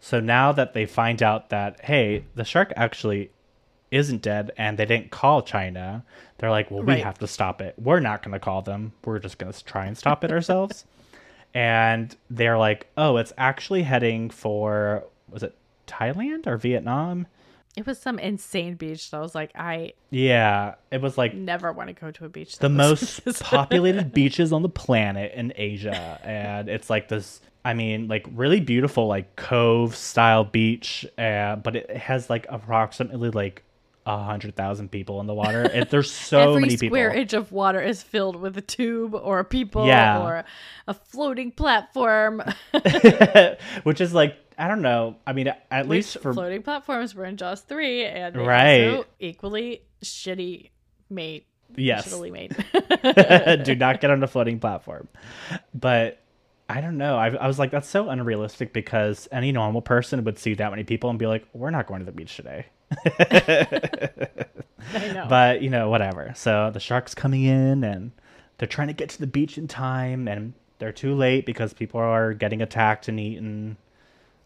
so now that they find out that hey, the shark actually isn't dead and they didn't call China, they're like, well, we Right. have to stop it. We're not going to call them. We're just going to try and stop it ourselves. And they're like, oh, it's actually heading for was it Thailand or Vietnam? it was some insane beach. So I was like, I Yeah, it was like never want to go to a beach. the most looks like this. populated beaches on the planet in Asia. And it's like this, I mean, like really beautiful, like cove style beach. Uh, but it has like approximately like a hundred thousand people in the water. It, there's so Every many people. square inch of water is filled with a tube or people Yeah. or a floating platform. Which is like, I don't know. I mean, at Which least for. floating platforms were in Jaws 3 and Right. equally shitty made. Yes. Shittily made. do not get on a floating platform. But I don't know. I, I was like, that's so unrealistic because any normal person would see that many people and be like, we're not going to the beach today. Know. But, you know, whatever. So the shark's coming in and they're trying to get to the beach in time and they're too late because people are getting attacked and eaten.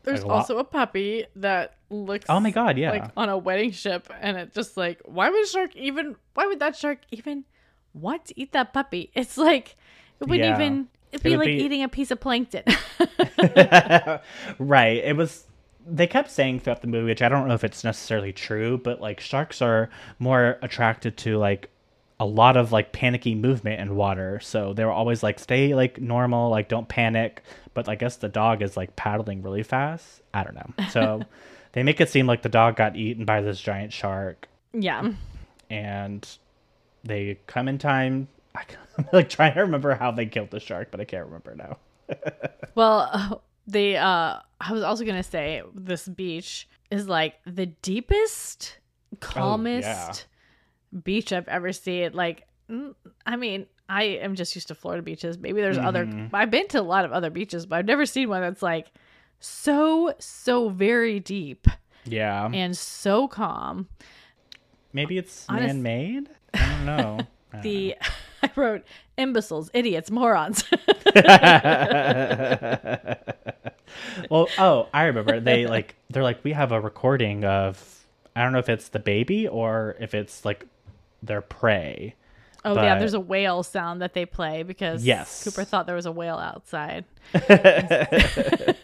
There's like a lot- also a puppy that looks Oh my God, yeah. like on a wedding ship and it just like why would a shark even why would that shark even want to eat that puppy? It's like it wouldn't Yeah. even it'd be would like be- eating a piece of plankton. right. It was. They kept saying throughout the movie, which I don't know if it's necessarily true, but like sharks are more attracted to like a lot of like panicky movement in water. So they were always like, stay like normal, like don't panic. But I guess the dog is like paddling really fast. I don't know. So they make it seem like the dog got eaten by this giant shark yeah. and they come in time. I'm like trying to remember how they killed the shark, but I can't remember now. Well, they uh I was also going to say this beach is like the deepest calmest beach I've ever seen. Like I mean, I am just used to Florida beaches. Maybe there's other I've been to a lot of other beaches, but I've never seen one that's like so so very deep Yeah. and so calm. Maybe it's man made? I don't know. I don't The I wrote imbeciles, idiots, morons. well, oh, I remember. They like they're like we have a recording of I don't know if it's the baby or if it's like their prey. Oh yeah, there's a whale sound that they play because Yes. Cooper thought there was a whale outside.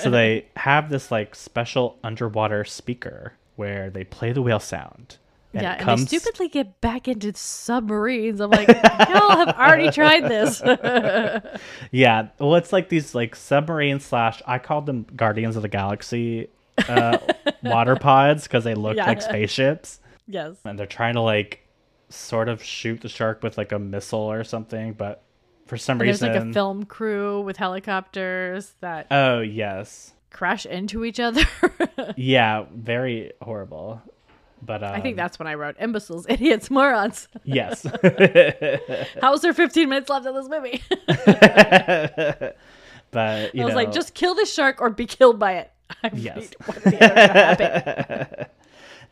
So they have this like special underwater speaker where they play the whale sound. And yeah, and they stupidly get back into submarines. I'm like, y'all have already tried this. Yeah, well, it's like these like submarine slash I called them Guardians of the Galaxy uh, water pods because they look Yeah. like spaceships. yes. and they're trying to like sort of shoot the shark with like a missile or something, but for some And there's like a film crew with helicopters that oh yes, crash into each other. yeah, very horrible. But um, I think that's when I wrote imbeciles, idiots, morons. yes, How's there 15 minutes left in this movie? but you I was know, like, just kill the shark or be killed by it. I Yes. really wanted the other to happen.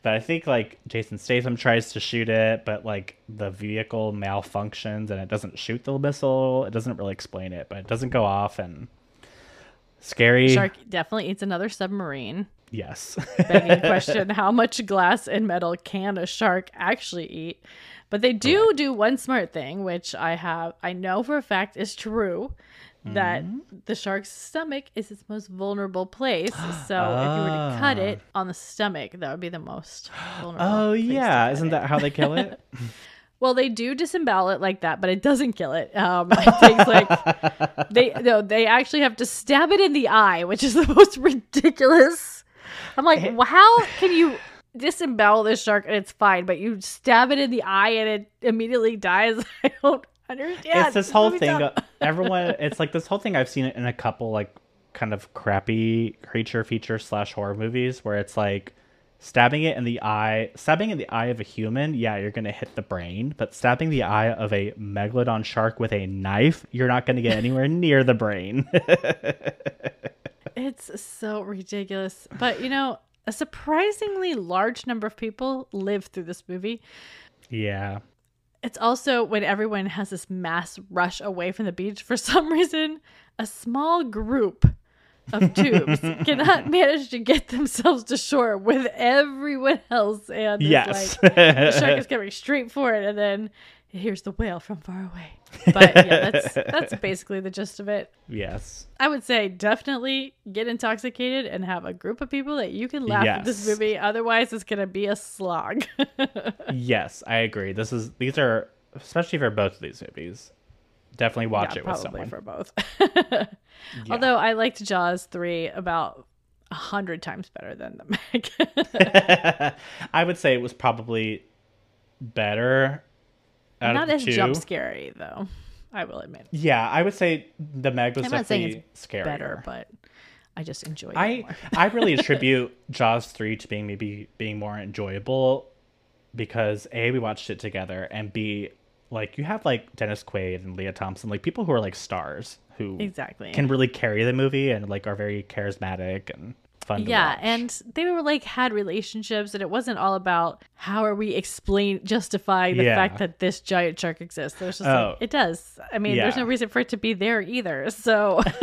but I think like Jason Statham tries to shoot it, but like the vehicle malfunctions and it doesn't shoot the missile. It doesn't really explain it, but it doesn't go off and scary. Shark definitely eats another submarine. Yes. begging question how much glass and metal can a shark actually eat but they do do one smart thing which i have i know for a fact is true that Mm-hmm. the shark's stomach is its most vulnerable place so if you were to cut it on the stomach that would be the most vulnerable oh yeah, isn't it. that how they kill it? well they do disembowel it like that but it doesn't kill it um it takes like they no they actually have to stab it in the eye which is the most ridiculous i'm like eh. well, how can you disembowel this shark and it's fine, but you stab it in the eye and it immediately dies. I don't understand. it's this whole thing. everyone, it's like this whole thing. I've seen it in a couple like kind of crappy creature feature slash horror movies where it's like stabbing it in the eye, stabbing in the eye of a human. Yeah, you're gonna hit the brain, but stabbing the eye of a megalodon shark with a knife, you're not gonna get anywhere near the brain. It's so ridiculous. But you know, a surprisingly large number of people live through this movie. yeah. It's also when everyone has this mass rush away from the beach for some reason, a small group of tubes cannot manage to get themselves to shore with everyone else and Yes. like the shark is coming straight for it and then here's the whale from far away. But yeah, that's that's basically the gist of it. yes. I would say definitely get intoxicated and have a group of people that you can laugh at this movie. Otherwise, it's gonna be a slog. Yes, I agree. This is these are especially for both of these movies. Definitely watch yeah, it with probably someone. for both. Although I liked Jaws three about a hundred times better than the Meg. I would say it was probably better. Not as two. jump scary though. I will admit. Yeah, I would say the Meg was I'm not saying it's scarier. better, but I just enjoyed it I more. I really attribute Jaws three to being maybe being more enjoyable because a we watched it together and b like you have like Dennis Quaid and Lea Thompson like people who are like stars who Exactly. can really carry the movie and like are very charismatic and fun. Yeah, and they were like had relationships, and it wasn't all about how are we explain justifying the Yeah. fact that this giant shark exists. there's just Oh. like it does. I mean, there's no reason for it to be there either. So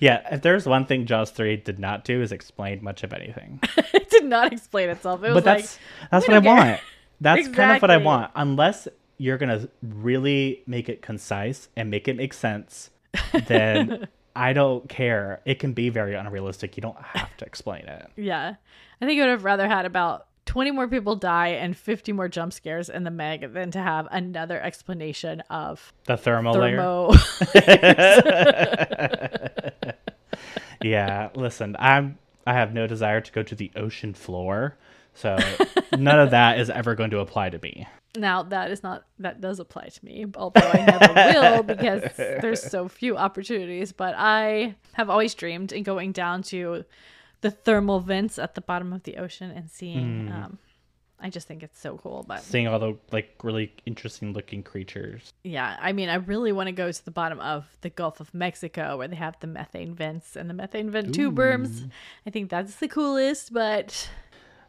yeah, if there's one thing Jaws three did not do is explain much of anything. it did not explain itself. It was but that's like that's what I care. want. That's kind of what I want. Unless you're gonna really make it concise and make it make sense, then I don't care. It can be very unrealistic. You don't have to explain it. yeah. I think I would have rather had about 20 more people die and 50 more jump scares in the Meg than to have another explanation of The thermal layer. thermo. Yeah, listen, I'm I have no desire to go to the ocean floor, so none of that is ever going to apply to me. Now that is not that does apply to me, although I never will because there's so few opportunities. But I have always dreamed in going down to the thermal vents at the bottom of the ocean and seeing. Hmm. Um, I just think it's so cool. But Seeing all the like really interesting looking creatures. yeah, I mean, I really want to go to the bottom of the Gulf of Mexico where they have the methane vents and the methane vent tube worms. I think that's the coolest, but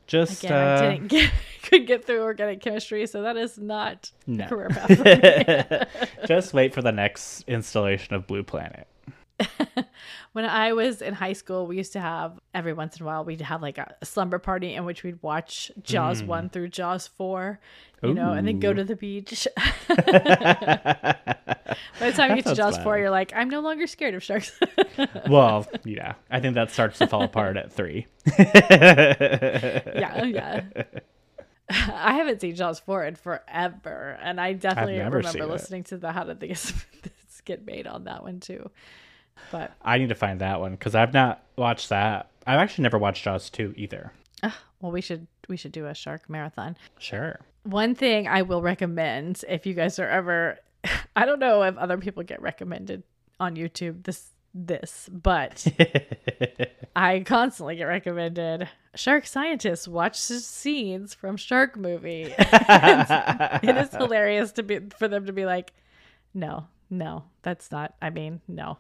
Just again, uh, I didn't get could get through organic chemistry, so that is not No. career path just wait for the next installation of Blue Planet. When I was in high school, we used to have every once in a while we'd have like a, a slumber party in which we'd watch Jaws one through Jaws four, you know, and then go to the beach. By the time you get to Jaws four, you're like, I'm no longer scared of sharks. Well, yeah, I think that starts to fall apart at three. yeah, oh, yeah. I haven't seen Jaws four in forever, and I definitely remember seen it. listening to the How Did This Get Made on that one too. But I need to find that one because I've not watched that. I've actually never watched Jaws two either. well, we should we should do a shark marathon. Sure. One thing I will recommend if you guys are ever I don't know if other people get recommended on YouTube this this, but I constantly get recommended Shark Scientists watch scenes from Shark Movie. it is hilarious to be for them to be like, No, no, that's not I mean, no.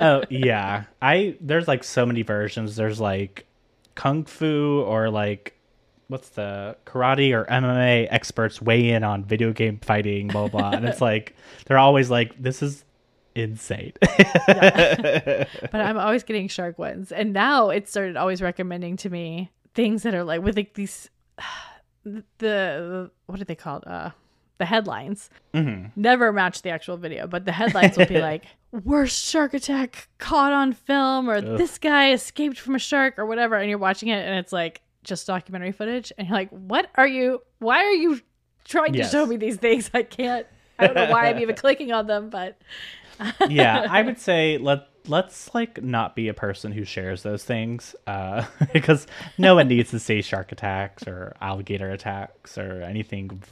oh yeah, I there's like so many versions. There's like kung fu or like what's the karate or MMA experts weigh in on video game fighting, blah blah, blah. and it's like they're always like, this is insane. but I'm always getting shark ones. And now it started always recommending to me things that are like with like these the, what are they called? Uh the headlines Mhm. never match the actual video, but the headlines will be like worst shark attack caught on film or this guy escaped from a shark or whatever and you're watching it and it's like just documentary footage and you're like what are you why are you trying Yes. to show me these things? I can't I don't know why I'm even clicking on them, but yeah, I would say let let's like not be a person who shares those things uh, because no one needs to see shark attacks or alligator attacks or anything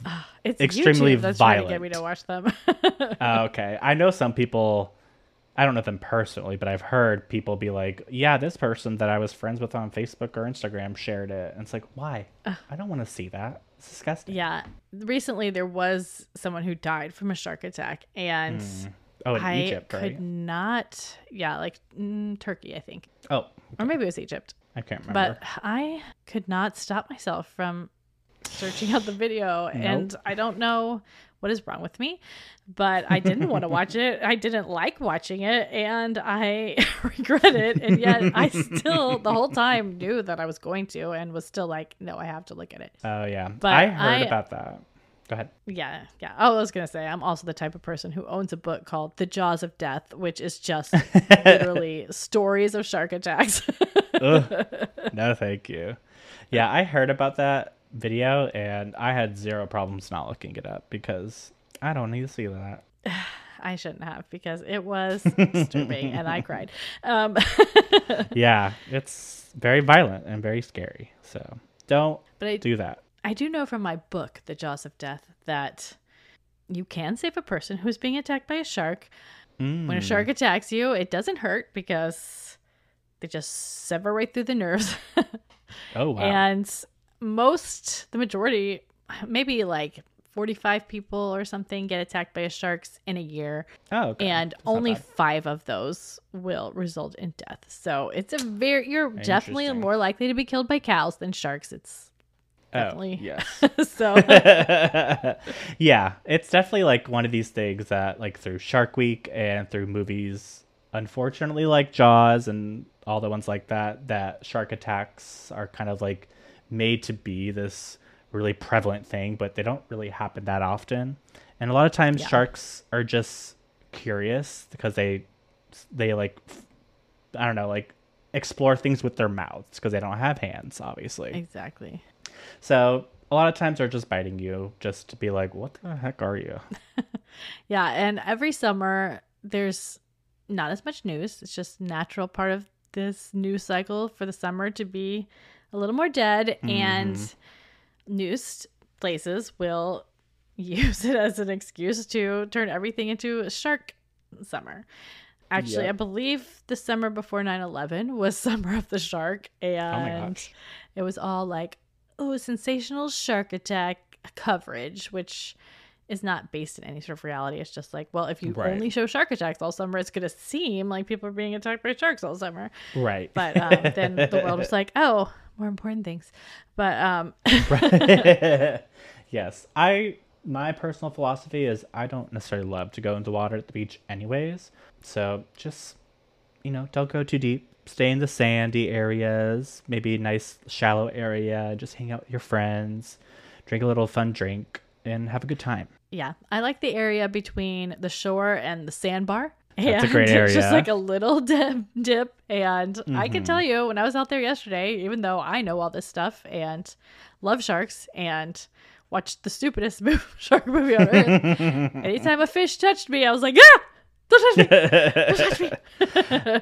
It's extremely YouTube that's trying to get me to watch them. Uh, okay i know some people i don't know them personally but i've heard people be like yeah this person that i was friends with on facebook or instagram shared it. And it's like why? I don't want to see that. It's disgusting. Yeah. Recently, there was someone who died from a shark attack, and oh in I egypt could not. Yeah, like mm, Turkey, I think, oh or maybe it was Egypt. i can't remember. But I could not stop myself from searching out the video, and I don't know what is wrong with me, but I didn't want to watch it. I didn't like watching it, and I regret it. And yet, I still the whole time knew that I was going to, and was still like, no, I have to look at it. oh yeah But i heard I- about that go ahead Yeah, yeah. Oh, I was gonna say I'm also the type of person who owns a book called The Jaws of Death, which is just literally stories of shark attacks. Ugh. no, thank you. Yeah, I heard about that video and I had zero problems not looking it up because I don't need to see that. I shouldn't have because it was disturbing and I cried. Um, yeah, it's very violent and very scary. So don't but I do that. I do know from my book, The Jaws of Death, that you can save a person who's being attacked by a shark. When a shark attacks you, it doesn't hurt because they just sever right through the nerves. Oh wow. And most, the majority, maybe like 45 people or something get attacked by sharks in a year. oh, okay. And That's only five of those will result in death. So it's a very, you're definitely more likely to be killed by cows than sharks. It's Oh, definitely. yes. so yeah, it's definitely like one of these things that like through Shark Week and through movies, unfortunately like Jaws and all the ones like that, that shark attacks are kind of like made to be this really prevalent thing, but they don't really happen that often. And a lot of times Yeah. sharks are just curious because they they like I don't know, like explore things with their mouths because they don't have hands, obviously. exactly. So a lot of times they're just biting you just to be like, what the heck are you? Yeah. And every summer, there's not as much news. It's just natural part of this news cycle for the summer to be a little more dead. And news places will use it as an excuse to turn everything into a shark summer. Actually, I believe the summer before 9 11 was Summer of the Shark. And Oh it was all like, oh, sensational shark attack coverage, which is not based in any sort of reality. It's just like, well, if you Right. only show shark attacks all summer, it's going to seem like people are being attacked by sharks all summer. Right. But um, then the world was like, oh, more important things. But um, yes. I my personal philosophy is I don't necessarily love to go into water at the beach anyways. So just you know, don't go too deep. Stay in the sandy areas, maybe a nice shallow area, just hang out with your friends, drink a little fun drink, and have a good time. yeah, I like the area between the shore and the sandbar. That's a And great It's just like a little dip, dip. And I Mm-hmm. can tell you, when I was out there yesterday, even though I know all this stuff and love sharks and watched the stupidest shark movie on earth, anytime a fish touched me, I was like, ah, don't touch me, don't touch me.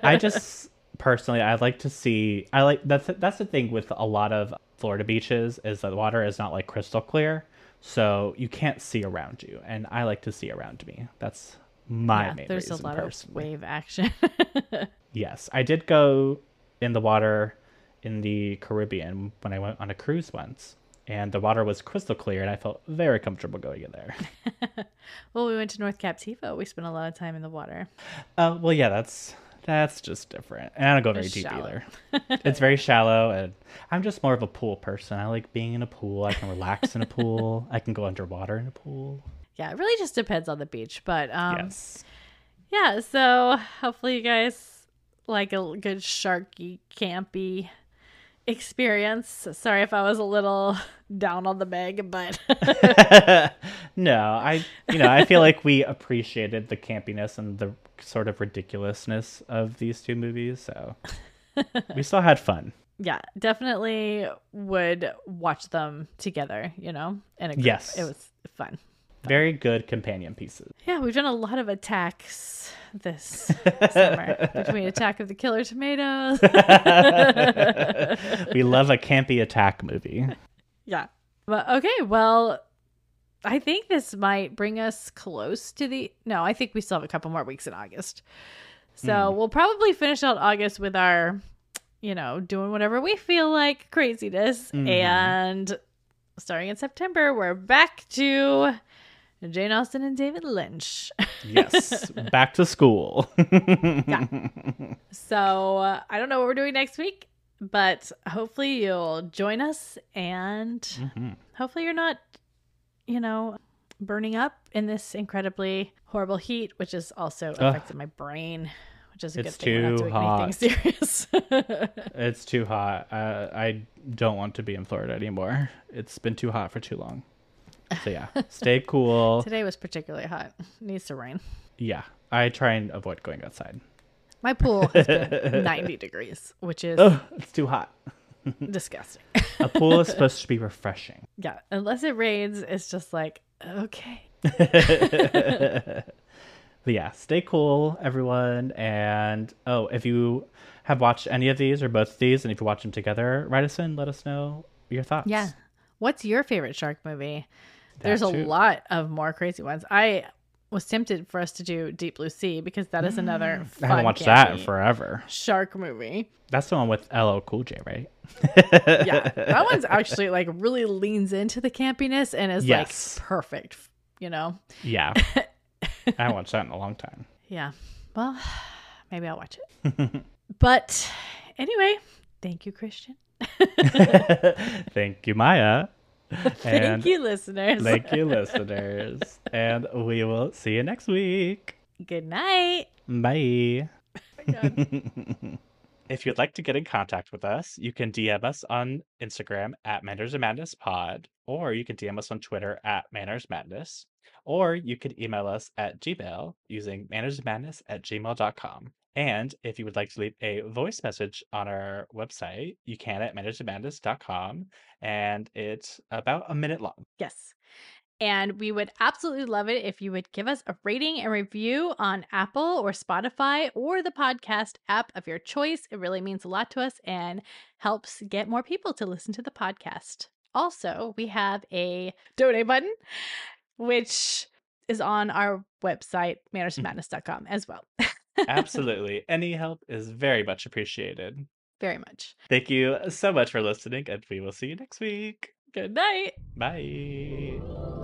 I just personally I like to see I like that's that's the thing with a lot of Florida beaches is that the water is not like crystal clear. So you can't see around you. And I like to see around me. That's my Yeah, main there's a lot personally. of wave action. Yes. I did go in the water in the Caribbean when I went on a cruise once. And the water was crystal clear and I felt very comfortable going in there. well, we went to North Captiva. We spent a lot of time in the water. Uh, well, yeah, that's that's just different, and I don't go very It's deep shallow. either. it's very shallow, and I'm just more of a pool person. I like being in a pool. I can relax in a pool. I can go underwater in a pool. Yeah, it really just depends on the beach. But um, yes. yeah, so hopefully you guys like a good sharky, campy experience. Sorry if I was a little down on the Meg, but no, I you know I feel like we appreciated the campiness and the sort of ridiculousness of these two movies, so we still had fun. yeah, definitely would watch them together, you know, in a group. Yes. It was fun. Very good companion pieces. Yeah, we've done a lot of attacks this summer between Attack of the Killer Tomatoes. we love a campy attack movie. Yeah. But okay, well, I think this might bring us close to the. No, I think we still have a couple more weeks in August. So mm. we'll probably finish out August with our, you know, doing whatever we feel like craziness. Mm. And starting in September, we're back to Jane Austen and David Lynch. yes, back to school. yeah. So uh, I don't know what we're doing next week, but hopefully you'll join us and mm-hmm. hopefully you're not, you know, burning up in this incredibly horrible heat, which has also affected my brain. Which is a it's good thing. Too hot. serious. it's too hot. Uh, I don't want to be in Florida anymore. It's been too hot for too long. So yeah, stay cool. Today was particularly hot. needs to rain. Yeah, I try and avoid going outside. My pool has been 90 degrees, which is oh, it's too hot. disgusting. A pool is supposed to be refreshing. Yeah, unless it rains, it's just like okay. But yeah, stay cool, everyone. And oh, if you have watched any of these or both of these, and if you watch them together, write us in. Let us know your thoughts. Yeah. What's your favorite shark movie? There's a lot of more crazy ones. I was tempted for us to do Deep Blue Sea because that is another. Mm. I haven't watched that in forever. Shark movie. That's the one with LL Cool J, right? yeah, that one's actually like really leans into the campiness and is yes. like perfect. You know. Yeah. I haven't watched that in a long time. Yeah. Well, maybe I'll watch it. but anyway, thank you, Christian. thank you, Maya. Thank you, listeners. Thank you, listeners. and we will see you next week. Good night. Bye. Oh if you'd like to get in contact with us, you can DM us on Instagram at Manners and Madness Pod, or you can DM us on Twitter at Manners Madness, or you can email us at Gmail using mannersandmadness at gmail.com. And if you would like to leave a voice message on our website, you can at mannersandmadness.com. And it's about a minute long. Yes. And we would absolutely love it if you would give us a rating and review on Apple or Spotify or the podcast app of your choice. It really means a lot to us and helps get more people to listen to the podcast. Also, we have a donate button, which is on our website, mm. mannersandmadness.com as well. Absolutely. Any help is very much appreciated. Very much. Thank you so much for listening, and we will see you next week. Good night. Bye.